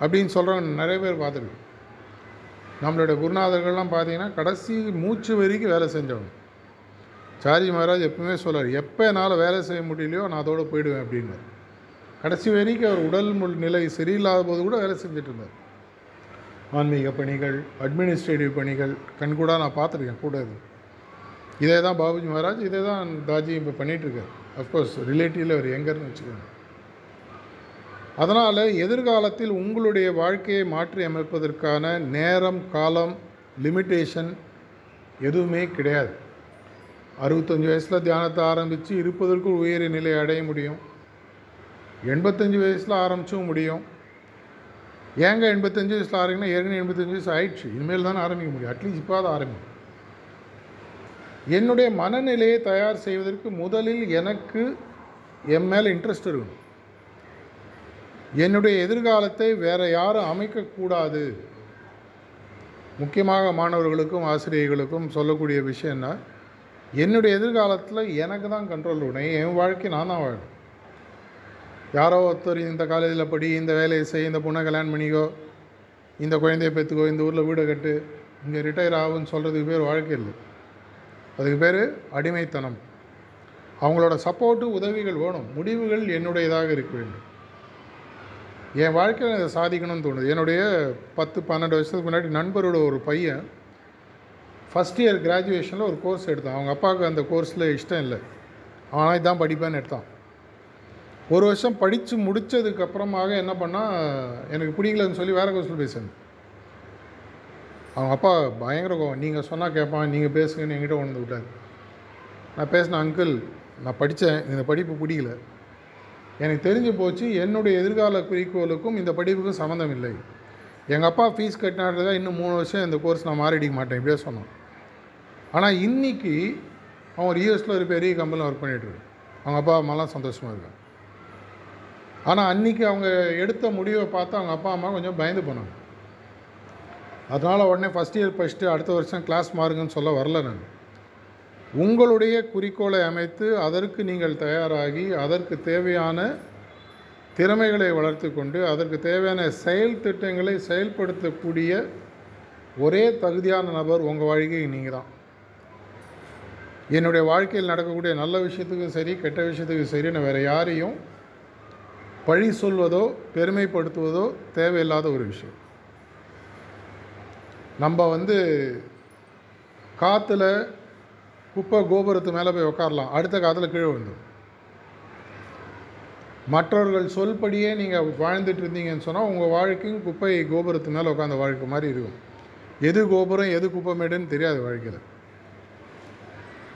S1: அப்படின்னு சொல்கிறவங்க நிறைய பேர் பார்த்துருக்கு நம்மளோட குருநாதர்கள்லாம் பார்த்தீங்கன்னா கடைசி மூச்சு வரைக்கும் வேலை செஞ்சவங்க. சாரி மகாராஜ் எப்பவுமே சொல்கிறார் எப்போ என்னால் வேலை செய்ய முடியலையோ நான் அதோட போயிடுவேன் அப்படின்னு கடைசி வரைக்கும் அவர் உடல் நிலை சரியில்லாத போது கூட வேலை செஞ்சுட்டு இருந்தார். ஆன்மீக பணிகள் அட்மினிஸ்ட்ரேட்டிவ் பணிகள் கண்கூடாக நான் பார்த்துருக்கேன் கூட இது. இதே தான் பாபுஜி மகாராஜ் இதே தான் தாஜி இப்போ பண்ணிகிட்ருக்கார் அஃப்கோர்ஸ் ரிலேட்டிவில் அவர் எங்கர்னு வச்சுக்கோங்க. அதனால் எதிர்காலத்தில் உங்களுடைய வாழ்க்கையை மாற்றி அமைப்பதற்கான நேரம் காலம் லிமிட்டேஷன் எதுவுமே கிடையாது. அறுபத்தஞ்சி வயசில் தியானத்தை ஆரம்பித்து இருப்பதற்குள் உயரிய நிலை அடைய முடியும். எண்பத்தஞ்சு வயசில் ஆரம்பிச்சும் முடியும். ஏங்க எண்பத்தஞ்சு வயசில் ஆரம்பிங்கன்னா ஏற்கனவே எண்பத்தஞ்சு வயசு ஆயிடுச்சு. இனிமேல் தானே ஆரம்பிக்க முடியும். அட்லீஸ்ட் இப்போ அதை ஆரம்பிக்கும் என்னுடைய மனநிலையை தயார் செய்வதற்கு முதலில் எனக்கு என் மேலே இன்ட்ரெஸ்ட் இருக்கணும். என்னுடைய எதிர்காலத்தை வேறு யாரும் அமைக்கக்கூடாது. முக்கியமாக மாணவர்களுக்கும் ஆசிரியர்களுக்கும் சொல்லக்கூடிய விஷயம்னா என்னுடைய எதிர்காலத்தில் எனக்கு தான் கண்ட்ரோல் இருக்கணும். என் வாழ்க்கை நான் தான் வாழணும். யாரோ ஒருத்தர் இந்த காலேஜில் படி இந்த வேலையை செய் இந்த பொண்ணை கல்யாணம் பண்ணிக்கோ இந்த குழந்தைய பெற்றுக்கோ இந்த ஊரில் வீடை கட்டு இங்கே ரிட்டையர் ஆகுன்னு சொல்கிறதுக்கு பேர் வாழ்க்கை இல்லை. அதுக்கு பேர் அடிமைத்தனம். அவங்களோட சப்போர்ட்டு உதவிகள் வேணும். முடிவுகள் என்னுடையதாக இருக்க வேண்டும். என் வாழ்க்கையில் இதை சாதிக்கணும்னு தோணுது. என்னுடைய பத்து பன்னெண்டு வருஷத்துக்கு முன்னாடி நண்பரோட ஒரு பையன் ஃபஸ்ட் இயர் கிராஜுவேஷனில் ஒரு கோர்ஸ் எடுத்தான். அவங்க அப்பாவுக்கு அந்த கோர்ஸில் இஷ்டம் இல்லை. ஆனால் இதான் படிப்பேன்னு எடுத்தான். ஒரு வருஷம் படித்து முடித்ததுக்கு அப்புறமாக என்ன பண்ணால் எனக்கு பிடிக்கலன்னு சொல்லி வேறு கோர்ஸில் பேசுங்க அவங்க அப்பா பயங்கர கோவம். நீங்கள் சொன்னால் கேட்பான் நீங்கள் பேசுங்கன்னு என்கிட்ட கொண்டு விட்டார். நான் பேசினேன் அங்கிள் நான் படித்தேன் இந்த படிப்பு பிடிக்கல. எனக்கு தெரிஞ்சு போச்சு என்னுடைய எதிர்கால குறிக்கோளுக்கும் இந்த படிப்புக்கும் சம்மந்தம் இல்லை. எங்கள் அப்பா ஃபீஸ் கட்டினாடுறதா இன்னும் மூணு வருஷம் இந்த கோர்ஸ் நான் மாறிடிக்க மாட்டேன் இப்படியே சொன்னான். ஆனால் இன்றைக்கி அவன் ஒரு யூஎஸில் ஒரு பெரிய கம்பெனியில் ஒர்க் பண்ணிகிட்ருக்கு அவங்க அப்பா அம்மாலாம் சந்தோஷமாக இருக்காங்க. ஆனால் அன்றைக்கி அவங்க எடுத்த முடிவை பார்த்து அவங்க அப்பா அம்மா கொஞ்சம் பயந்து போனாங்க. அதனால் உடனே ஃபஸ்ட் இயர் படிச்சுட்டு அடுத்த வருஷம் கிளாஸ் மாறுங்கன்னு சொல்ல வரல நான். உங்களுடைய குறிக்கோளை அமைத்து அதற்கு நீங்கள் தயாராகி அதற்கு தேவையான திறமைகளை வளர்த்து கொண்டு அதற்கு தேவையான செயல் திட்டங்களை செயல்படுத்தக்கூடிய ஒரே தகுதியான நபர் உங்கள் வாழ்க்கை நீங்கள் தான். என்னுடைய வாழ்க்கையில் நடக்கக்கூடிய நல்ல விஷயத்துக்கும் சரி கெட்ட விஷயத்துக்கும் சரி நான் வேறு யாரையும் பழி சொல்வதோ பெருமைப்படுத்துவதோ தேவையில்லாத ஒரு விஷயம். நம்ம வந்து காற்றுல குப்பை கோபுரத்து மேலே போய் உட்காரலாம் அடுத்த காலத்தில் கீழே விழுந்துடும் மற்றவர்கள் சொல்படியே நீங்கள் வாழ்ந்துட்டு இருந்தீங்கன்னு சொன்னால் உங்கள் வாழ்க்கையும் குப்பை கோபுரத்து மேலே உட்காந்த வாழ்க்கை மாதிரி இருக்கும். எது கோபுரம் எது குப்பைமேடுன்னு தெரியாது வாழ்க்கையில்.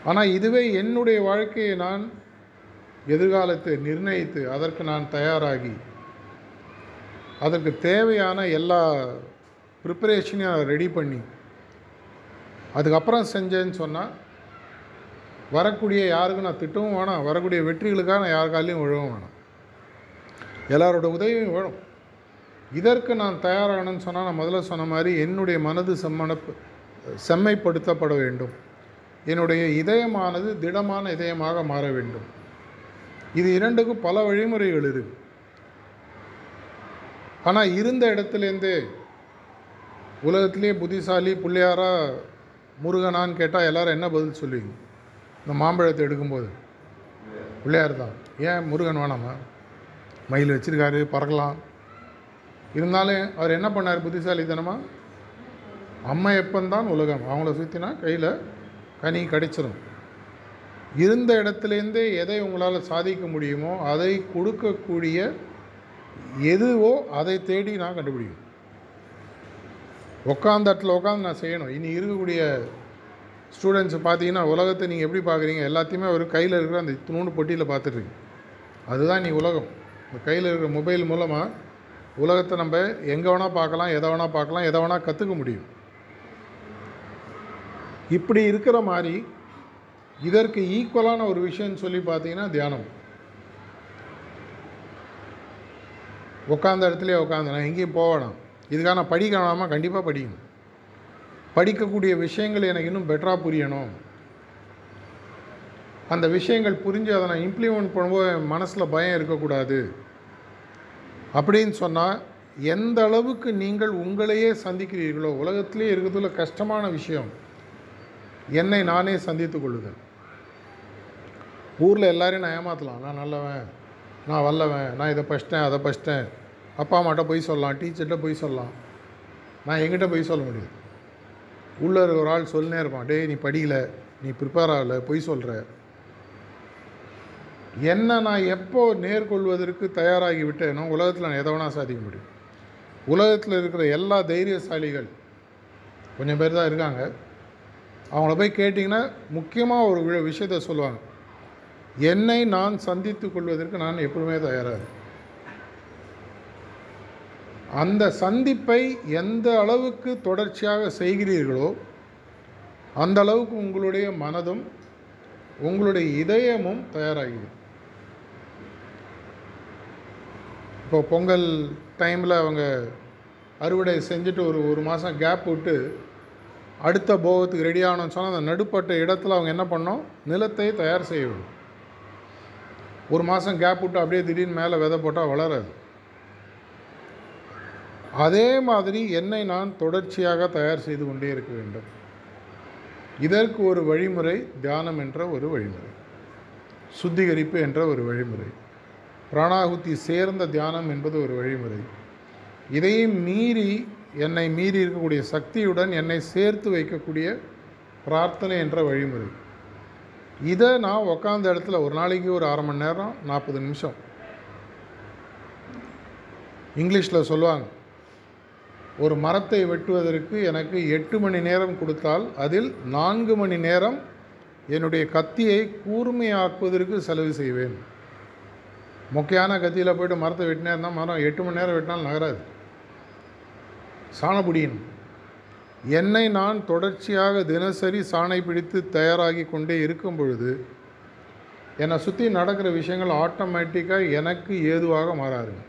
S1: ஆனால் இதுவே என்னுடைய வாழ்க்கையை நான் எதிர்காலத்தை நிர்ணயித்து அதற்கு நான் தயாராகி அதற்கு தேவையான எல்லா ப்ரிப்பரேஷனையும் ரெடி பண்ணி அதுக்கப்புறம் செஞ்சேன்னு சொன்னால் வரக்கூடிய யாருக்கும் நான் திட்டவும் வேணாம் வரக்கூடிய வெற்றிகளுக்காக நான் யார் காலையும் விழவும் வேணாம். எல்லாரோட உதவியும் வேணும். இதற்கு நான் தயாராகணும்னு சொன்னால் நான் முதல்ல சொன்ன மாதிரி என்னுடைய மனது செம்மன செம்மைப்படுத்தப்பட வேண்டும். என்னுடைய இதயமானது திடமான இதயமாக மாற வேண்டும். இது இரண்டுக்கும் பல வழிமுறைகள் இருக்கு ஆனால் இருந்த இடத்துலேருந்தே உலகத்திலே புத்திசாலி பிள்ளையாரா முருகனான்னு கேட்டால் எல்லாரும் என்ன பதில் சொல்லுவீங்க? இந்த மாம்பழத்தை எடுக்கும்போது. பிள்ளையார் தான். ஏன் முருகன் வேணாமா? மயில் வச்சுருக்காரு பறக்கலாம். இருந்தாலும் அவர் என்ன பண்ணார் புத்திசாலித்தனமாக அம்மா எப்பந்தான் உலகம். அவங்கள சுற்றினா கையில் கனி கிடைச்சிரும். இருந்த இடத்துலேருந்தே எதை உங்களால் சாதிக்க முடியுமோ அதை கொடுக்கக்கூடிய எதுவோ அதை தேடி நான் கண்டுபிடிக்கும் உட்காந்த இடத்துல உட்காந்து நான் செய்யணும். இனி இருக்கக்கூடிய ஸ்டூடெண்ட்ஸ் பார்த்தீங்கன்னா உலகத்தை நீங்கள் எப்படி பார்க்குறீங்க? எல்லாத்தையுமே ஒரு கையில் இருக்கிற அந்த துணூண்டு பொட்டியில் பார்த்துட்ருக்கு அதுதான் நீ உலகம். இந்த கையில் இருக்கிற மொபைல் மூலமாக உலகத்தை நம்ம எங்கே வேணால் பார்க்கலாம் எதை வேணால் பார்க்கலாம் எதை வேணால் கற்றுக்க முடியும். இப்படி இருக்கிற மாதிரி இதற்கு ஈக்குவலான ஒரு விஷயம்னு சொல்லி பார்த்தீங்கன்னா தியானம். உட்காந்த இடத்துலையே உட்காந்து நான் எங்கேயும் போவேணாம் இதுக்காக நான் படிக்கணுமா கண்டிப்பாக படிக்கணும். படிக்கக்கூடிய விஷயங்கள் எனக்கு இன்னும் பெட்டராக புரியணும். அந்த விஷயங்கள் புரிஞ்சு அதை நான் இம்ப்ளிமெண்ட் பண்ணும்போது என் மனசில் பயம் இருக்கக்கூடாது. அப்படின்னு சொன்னால் எந்த அளவுக்கு நீங்கள் உங்களையே சந்திக்கிறீர்களோ உலகத்திலே இருக்கிறதுல கஷ்டமான விஷயம் என்னை நானே சந்தித்து கொள்ளுதல். ஊரில் எல்லாரையும் நான் ஏமாற்றலாம் நான் நல்லவன். நான் வல்லவன். நான் இதை பசிட்டேன் அதை படிச்சிட்டேன் அப்பா அம்மாட்ட போய் சொல்லலாம் டீச்சர்கிட்ட போய் சொல்லலாம். நான் எங்கிட்ட போய் சொல்ல முடியும் உள்ளே இருக்கிற ஒரு ஆள் சொல்லினே இருப்பான் டேய் நீ படிக்கல நீ ப்ரிப்பேர் ஆகலை பொய் சொல்கிற என்ன நான் எப்போ நேர்கொள்வதற்கு தயாராகி விட்டேனோ உலகத்தில் நான் எதை வேணால் சாதிக்க முடியும். உலகத்தில் இருக்கிற எல்லா தைரியசாலிகள் கொஞ்சம் பேர் தான் இருக்காங்க. அவங்கள போய் கேட்டிங்கன்னா முக்கியமாக ஒரு விஷயத்த சொல்லுவாங்க. என்னை நான் சந்தித்து கொள்வதற்கு நான் எப்பவுமே தயாராக இருக்கேன். அந்த சந்திப்பை எந்த அளவுக்கு தொடர்ச்சியாக செய்கிறீர்களோ அந்த அளவுக்கு உங்களுடைய மனதும் உங்களுடைய இதயமும் தயாராகிடும் இப்போ பொங்கல் டைமில் அவங்க அறுவடை செஞ்சுட்டு ஒரு ஒரு மாதம் கேப் விட்டு அடுத்த போகத்துக்கு ரெடி ஆகணும்னு சொன்னால் அந்த நடுப்பட்ட இடத்துல அவங்க என்ன பண்ணோம் நிலத்தை தயார் செய்ய வேண்டும். ஒரு மாதம் கேப் விட்டு அப்படியே திடீர்னு மேலே விதை போட்டால் வளராது. அதே மாதிரி என்னை நான் தொடர்ச்சியாக தயார் செய்து கொண்டே இருக்க வேண்டும். இதற்கு ஒரு வழிமுறை தியானம் என்ற ஒரு வழிமுறை. சுத்திகரிப்பு என்ற ஒரு வழிமுறை. பிராணாகுத்தி சேர்ந்த தியானம் என்பது ஒரு வழிமுறை. இதையும் மீறி என்னை மீறி இருக்கக்கூடிய சக்தியுடன் என்னை சேர்த்து வைக்கக்கூடிய பிரார்த்தனை என்ற வழிமுறை. இதை நான் உக்காந்த இடத்துல ஒரு நாளைக்கு ஒரு அரை மணி நேரம் நாற்பது நிமிஷம். இங்கிலீஷில் சொல்லுவாங்க ஒரு மரத்தை வெட்டுவதற்கு எனக்கு எட்டு மணி நேரம் கொடுத்தால் அதில் நான்கு மணி நேரம் என்னுடைய கத்தியை கூர்மையாக்குவதற்கு செலவு செய்வேன். மொக்கையான கத்தியில் போய்ட்டு மரத்தை வெட்டினே இருந்தால் மரம் எட்டு மணி நேரம் வெட்டினாலும் நகராது. சாணபுடியின் என்னை நான் தொடர்ச்சியாக தினசரி சாணை பிடித்து தயாராகி கொண்டே இருக்கும் பொழுது என்னை சுற்றி நடக்கிற விஷயங்கள் ஆட்டோமேட்டிக்காக எனக்கு ஏதுவாக மாறாருங்க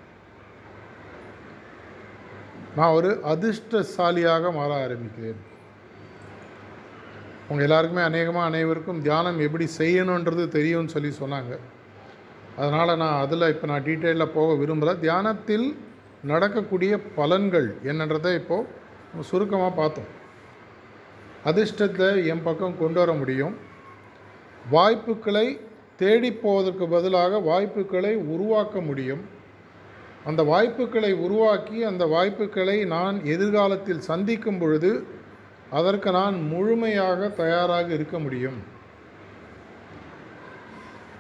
S1: நான் ஒரு அதிர்ஷ்டசாலியாக மாற ஆரம்பிக்கிறேன். உங்கள் எல்லாருக்குமே அநேகமாக அனைவருக்கும் தியானம் எப்படி செய்யணுன்றது தெரியும்னு சொல்லி சொன்னாங்க. அதனால் நான் அதில் இப்போ நான் டீட்டெயிலில் போக விரும்பலை. தியானத்தில் நடக்கக்கூடிய பலன்கள் என்னன்றதை இப்போது சுருக்கமாக பார்த்தோம். அதிர்ஷ்டத்தை என் பக்கம் கொண்டு வர முடியும். வாய்ப்புகளை தேடி போவதற்கு பதிலாக வாய்ப்புகளை உருவாக்க முடியும். அந்த வாய்ப்புகளை உருவாக்கி அந்த வாய்ப்புகளை நான் எதிர்காலத்தில் சந்திக்கும் பொழுது அதற்கு நான் முழுமையாக தயாராக இருக்க முடியும்.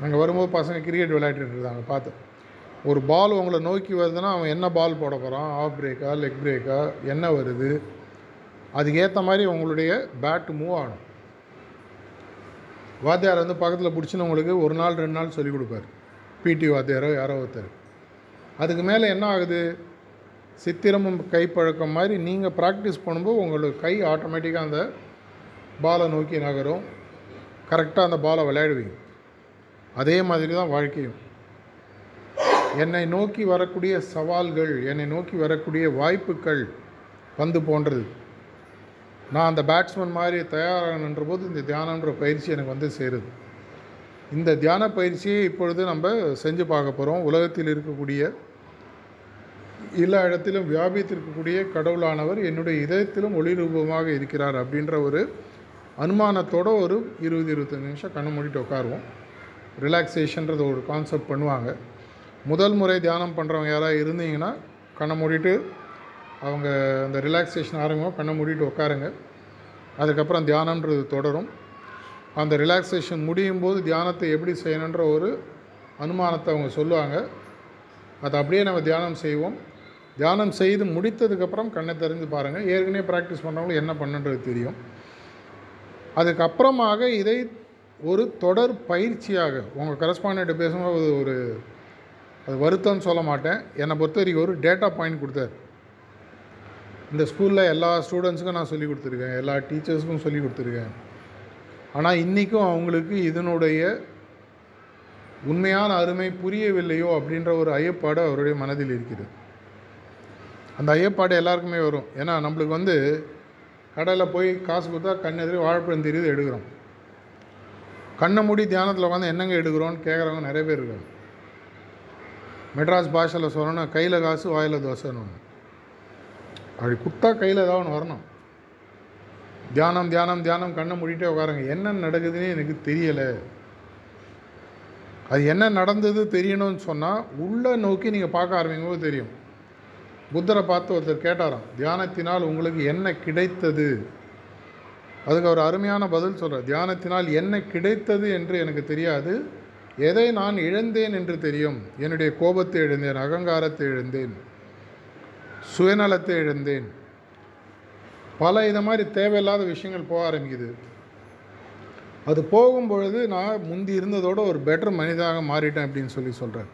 S1: நாங்கள் வரும்போது பசங்க கிரிக்கெட் விளையாடிட்டு இருந்தாங்க பார்த்தோம் ஒரு பால் உங்களை நோக்கி வருதுன்னா அவன் என்ன பால் போட போகிறான் ஆஃப் பிரேக்கா லெக் பிரேக்கா என்ன வருது? அதுக்கேற்ற மாதிரி உங்களுடைய பேட் மூவ் ஆகணும். வாத்தியார் வந்து பக்கத்தில் பிடிச்சின்னு உங்களுக்கு ஒரு நாள் ரெண்டு நாள் சொல்லிக் கொடுப்பாரு. பிடி வாத்தியாரோ யாரோ ஒருத்தர். அதுக்கு மேலே என்ன ஆகுது? சித்திரமும் கைப்பழக்கம் மாதிரி நீங்கள் ப்ராக்டிஸ் பண்ணும்போது உங்களுக்கு கை ஆட்டோமேட்டிக்காக அந்த பாலை நோக்கி நகரும். கரெக்டாக அந்த பாலை விளையாடுவீங்க. அதே மாதிரி தான் வாழ்க்கையும். என்னை நோக்கி வரக்கூடிய சவால்கள் என்னை நோக்கி வரக்கூடிய வாய்ப்புகள் வந்து போன்றது. நான் அந்த பேட்ஸ்மேன் மாதிரி தயாராகணுன்ற போது இந்த தியானன்ற பயிற்சி எனக்கு வந்து சேருது. இந்த தியான பயிற்சியை இப்பொழுது நம்ம செஞ்சு பார்க்க போகிறோம் உலகத்தில் இருக்கக்கூடிய எல்லா இடத்திலும் வியாபித்திருக்கக்கூடிய கடவுளானவர் என்னுடைய இதயத்திலும் ஒளி ரூபமாக இருக்கிறார் அப்படின்ற ஒரு அனுமானத்தோடு ஒரு இருபது இருபத்தஞ்சு நிமிஷம் கண்ணு மூடிட்டு உட்காருவோம். ரிலாக்ஸேஷன்றத ஒரு கான்செப்ட் பண்ணுவாங்க. முதல் முறை தியானம் பண்ணுறவங்க யாராவது இருந்தீங்கன்னா கண்ணை மூடிட்டு அவங்க அந்த ரிலாக்ஸேஷன் ஆரம்பிக்கும் கண்ணை மூடிட்டு உட்காருங்க. அதுக்கப்புறம் தியானம்ன்றது தொடரும். அந்த ரிலாக்ஸேஷன் முடியும் போது தியானத்தை எப்படி செய்யணுன்ற ஒரு அனுமானத்தை அவங்க சொல்லுவாங்க. அதை அப்படியே நம்ம தியானம் செய்வோம். தியானம் செய்து முடித்ததுக்கப்புறம் கண்ணை தெரிஞ்சு பாருங்கள் ஏற்கனவே ப்ராக்டிஸ் பண்ணுறவங்களுக்கு என்ன பண்ணுன்றது தெரியும். அதுக்கப்புறமாக இதை ஒரு தொடர் பயிற்சியாக உங்கள் கரஸ்பாண்ட்டு பேசும்போது ஒரு அது வருத்தம்னு சொல்ல மாட்டேன். என்னை பொறுத்த வரைக்கும் ஒரு டேட்டா பாயிண்ட் கொடுத்தாரு. இந்த ஸ்கூலில் எல்லா ஸ்டூடெண்ட்ஸுக்கும் நான் சொல்லி கொடுத்துருக்கேன். எல்லா டீச்சர்ஸுக்கும் சொல்லி கொடுத்துருக்கேன். ஆனால் இன்றைக்கும் அவங்களுக்கு இதனுடைய உண்மையான அருமை புரியவில்லையோ அப்படின்ற ஒரு ஐயப்பாடு அவருடைய மனதில் இருக்கிறது. அந்த ஐயப்பாடு எல்லாருக்குமே வரும். ஏன்னா நம்மளுக்கு வந்து கடையில் போய் காசு கொடுத்தா கண் எதிரே வாழைப்பழம் தெரியுது எடுக்கிறோம். கண்ணை மூடி தியானத்தில் உட்காந்து என்னங்க எடுக்கிறோன்னு கேட்குறவங்க நிறைய பேர் இருக்காங்க. மெட்ராஸ் பாஷையில் சொல்லணும்னா கையில் காசு வாயில் தோசைன்னு ஒன்று அப்படி குத்தா கையில் ஏதாவது ஒன்று வரணும். தியானம் தியானம் தியானம் கண்ணை மூடிட்டே உட்காருங்க. என்ன நடக்குதுன்னு எனக்கு தெரியலை. அது என்ன நடந்தது தெரியணும்னு சொன்னால் உள்ளே நோக்கி நீங்கள் பார்க்க ஆரம்பிக்கும் போது தெரியும். புத்தரை பார்த்து ஒருத்தர் கேட்டாராம் தியானத்தினால் உங்களுக்கு என்ன கிடைத்தது? அதுக்கு அவர் அருமையான பதில் சொல்கிறார் தியானத்தினால் என்ன கிடைத்தது? என்று எனக்கு தெரியாது. எதை நான் இழந்தேன் என்று தெரியும்? என்னுடைய கோபத்தை இழந்தேன் அகங்காரத்தை இழந்தேன் சுயநலத்தை இழந்தேன். பல இதை மாதிரி தேவையில்லாத விஷயங்கள் போக ஆரம்பிக்குது. அது போகும்பொழுது நான் முந்தி இருந்ததோட ஒரு பெட்டர் மனிதனாக மாறிட்டேன் அப்படின்னு சொல்லி சொல்கிறேன்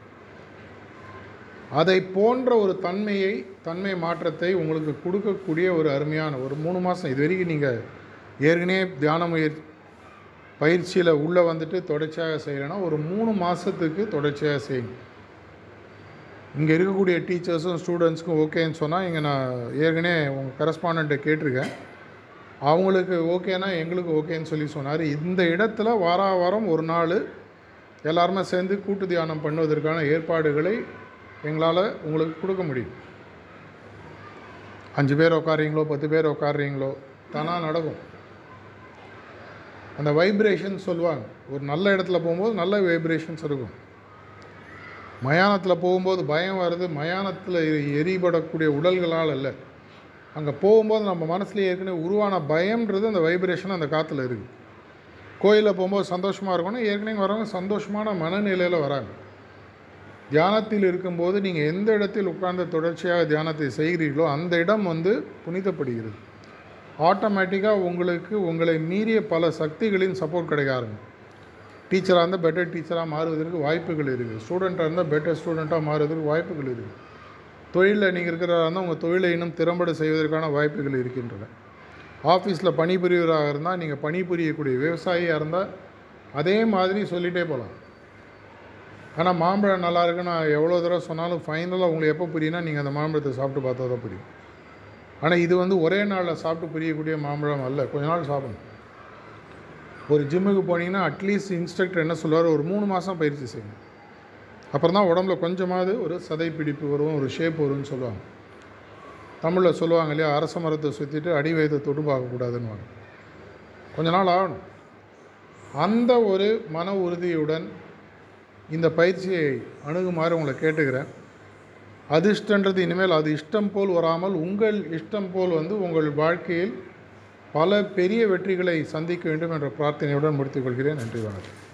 S1: அதை போன்ற ஒரு தன்மையை தன்மை மாற்றத்தை உங்களுக்கு கொடுக்கக்கூடிய ஒரு அருமையான ஒரு மூணு மாதம் இது வரைக்கும் நீங்கள் ஏற்கனவே தியான முயற்சி பயிற்சியில் உள்ளே வந்துட்டு தொடர்ச்சியாக செய்யலைன்னா ஒரு மூணு மாதத்துக்கு தொடர்ச்சியாக செய்யுங்க இங்கே இருக்கக்கூடிய டீச்சர்ஸும் ஸ்டூடெண்ட்ஸ்க்கும் ஓகேன்னு சொன்னால் இங்கே நான் ஏற்கனவே உங்கள் கரஸ்பாண்ட்டை கேட்டிருக்கேன். அவங்களுக்கு ஓகேனா எங்களுக்கு ஓகேன்னு சொல்லி சொன்னார். இந்த இடத்துல வார வாரம் ஒரு நாள் எல்லாருமே சேர்ந்து கூட்டு தியானம் பண்ணுவதற்கான ஏற்பாடுகளை எங்களால் உங்களுக்கு கொடுக்க முடியும். அஞ்சு பேர் உட்காரீங்களோ பத்து பேர் உட்காடுறீங்களோ தானாக நடக்கும். அந்த வைப்ரேஷன் சொல்லுவாங்க. ஒரு நல்ல இடத்துல போகும்போது நல்ல வைப்ரேஷன்ஸ் இருக்கும். மயானத்தில் போகும்போது பயம் வருது. மயானத்தில் எரிபடக்கூடிய உடல்களால் அல்ல. அங்கே போகும்போது நம்ம மனசுலேயே ஏற்கனவே உருவான பயம்ன்றது அந்த வைப்ரேஷன் அந்த காற்றுல இருக்குது கோயிலில் போகும்போது சந்தோஷமாக இருக்கணும். ஏற்கனவே வரவங்க சந்தோஷமான மனநிலையில் வராங்க. தியானத்தில் இருக்கும்போது நீங்கள் எந்த இடத்தில் உட்கார்ந்து தொடர்ச்சியாக தியானத்தை செய்கிறீர்களோ அந்த இடம் வந்து புனிதப்படுகிறது. ஆட்டோமேட்டிக்காக உங்களுக்கு உங்களை மீறிய பல சக்திகளின் சப்போர்ட் கிடைக்க ஆரம்பிக்கும். டீச்சராக இருந்தால் பெட்டர் டீச்சராக மாறுவதற்கு வாய்ப்புகள் இருக்குது ஸ்டூடெண்ட்டாக இருந்தால் பெட்டர் ஸ்டூடெண்ட்டாக மாறுவதற்கு வாய்ப்புகள் இருக்குது தொழிலில் நீங்கள் இருக்கிறதா இருந்தால் உங்கள் தொழிலை இன்னும் திறம்பட செய்வதற்கான வாய்ப்புகள் இருக்கின்றன. ஆஃபீஸில் பணிபுரியவராக இருந்தால் நீங்கள் பணிபுரியக்கூடிய விவசாயியாக இருந்தால் அதே மாதிரி சொல்லிகிட்டே போகலாம் ஆனால் மாம்பழம் நல்லா இருக்குன்னு நான் எவ்வளோ தடவை சொன்னாலும் ஃபைனலாக உங்களுக்கு எப்போ புரியும்னா நீங்கள் அந்த மாம்பழத்தை சாப்பிட்டு பார்த்தா தான் புரியும். ஆனால் இது வந்து ஒரே நாளில் சாப்பிட்டு புரியக்கூடிய மாம்பழம் அல்ல. கொஞ்ச நாள் சாப்பிடணும். ஒரு ஜிம்முக்கு போனீங்கன்னா அட்லீஸ்ட் இன்ஸ்ட்ரக்டர் என்ன சொல்லுவார்? ஒரு மூணு மாதம் பயிற்சி செய்யணும். அப்புறம் தான் உடம்புல கொஞ்சமாவது ஒரு சதை பிடிப்பு வரும் ஒரு ஷேப் வரும்னு சொல்லுவாங்க. தமிழில் சொல்லுவாங்க இல்லையா? அரச மரத்தை சுற்றிட்டு அடி வயதை தொட்டு பார்க்கக்கூடாதுன்னு கொஞ்ச நாள் ஆகணும். அந்த ஒரு மன உறுதியுடன் இந்த பயிற்சியை அணுகுமாறு உங்களை கேட்டுக்கிறேன். அதிர்ஷ்டன்றது இனிமேல் அது இஷ்டம் போல் வராமல் உங்கள் இஷ்டம் போல் வந்து உங்கள் வாழ்க்கையில் பல பெரிய வெற்றிகளை சந்திக்க வேண்டும் என்ற பிரார்த்தனையுடன் முடித்துக்கொள்கிறேன் நன்றி வணக்கம்.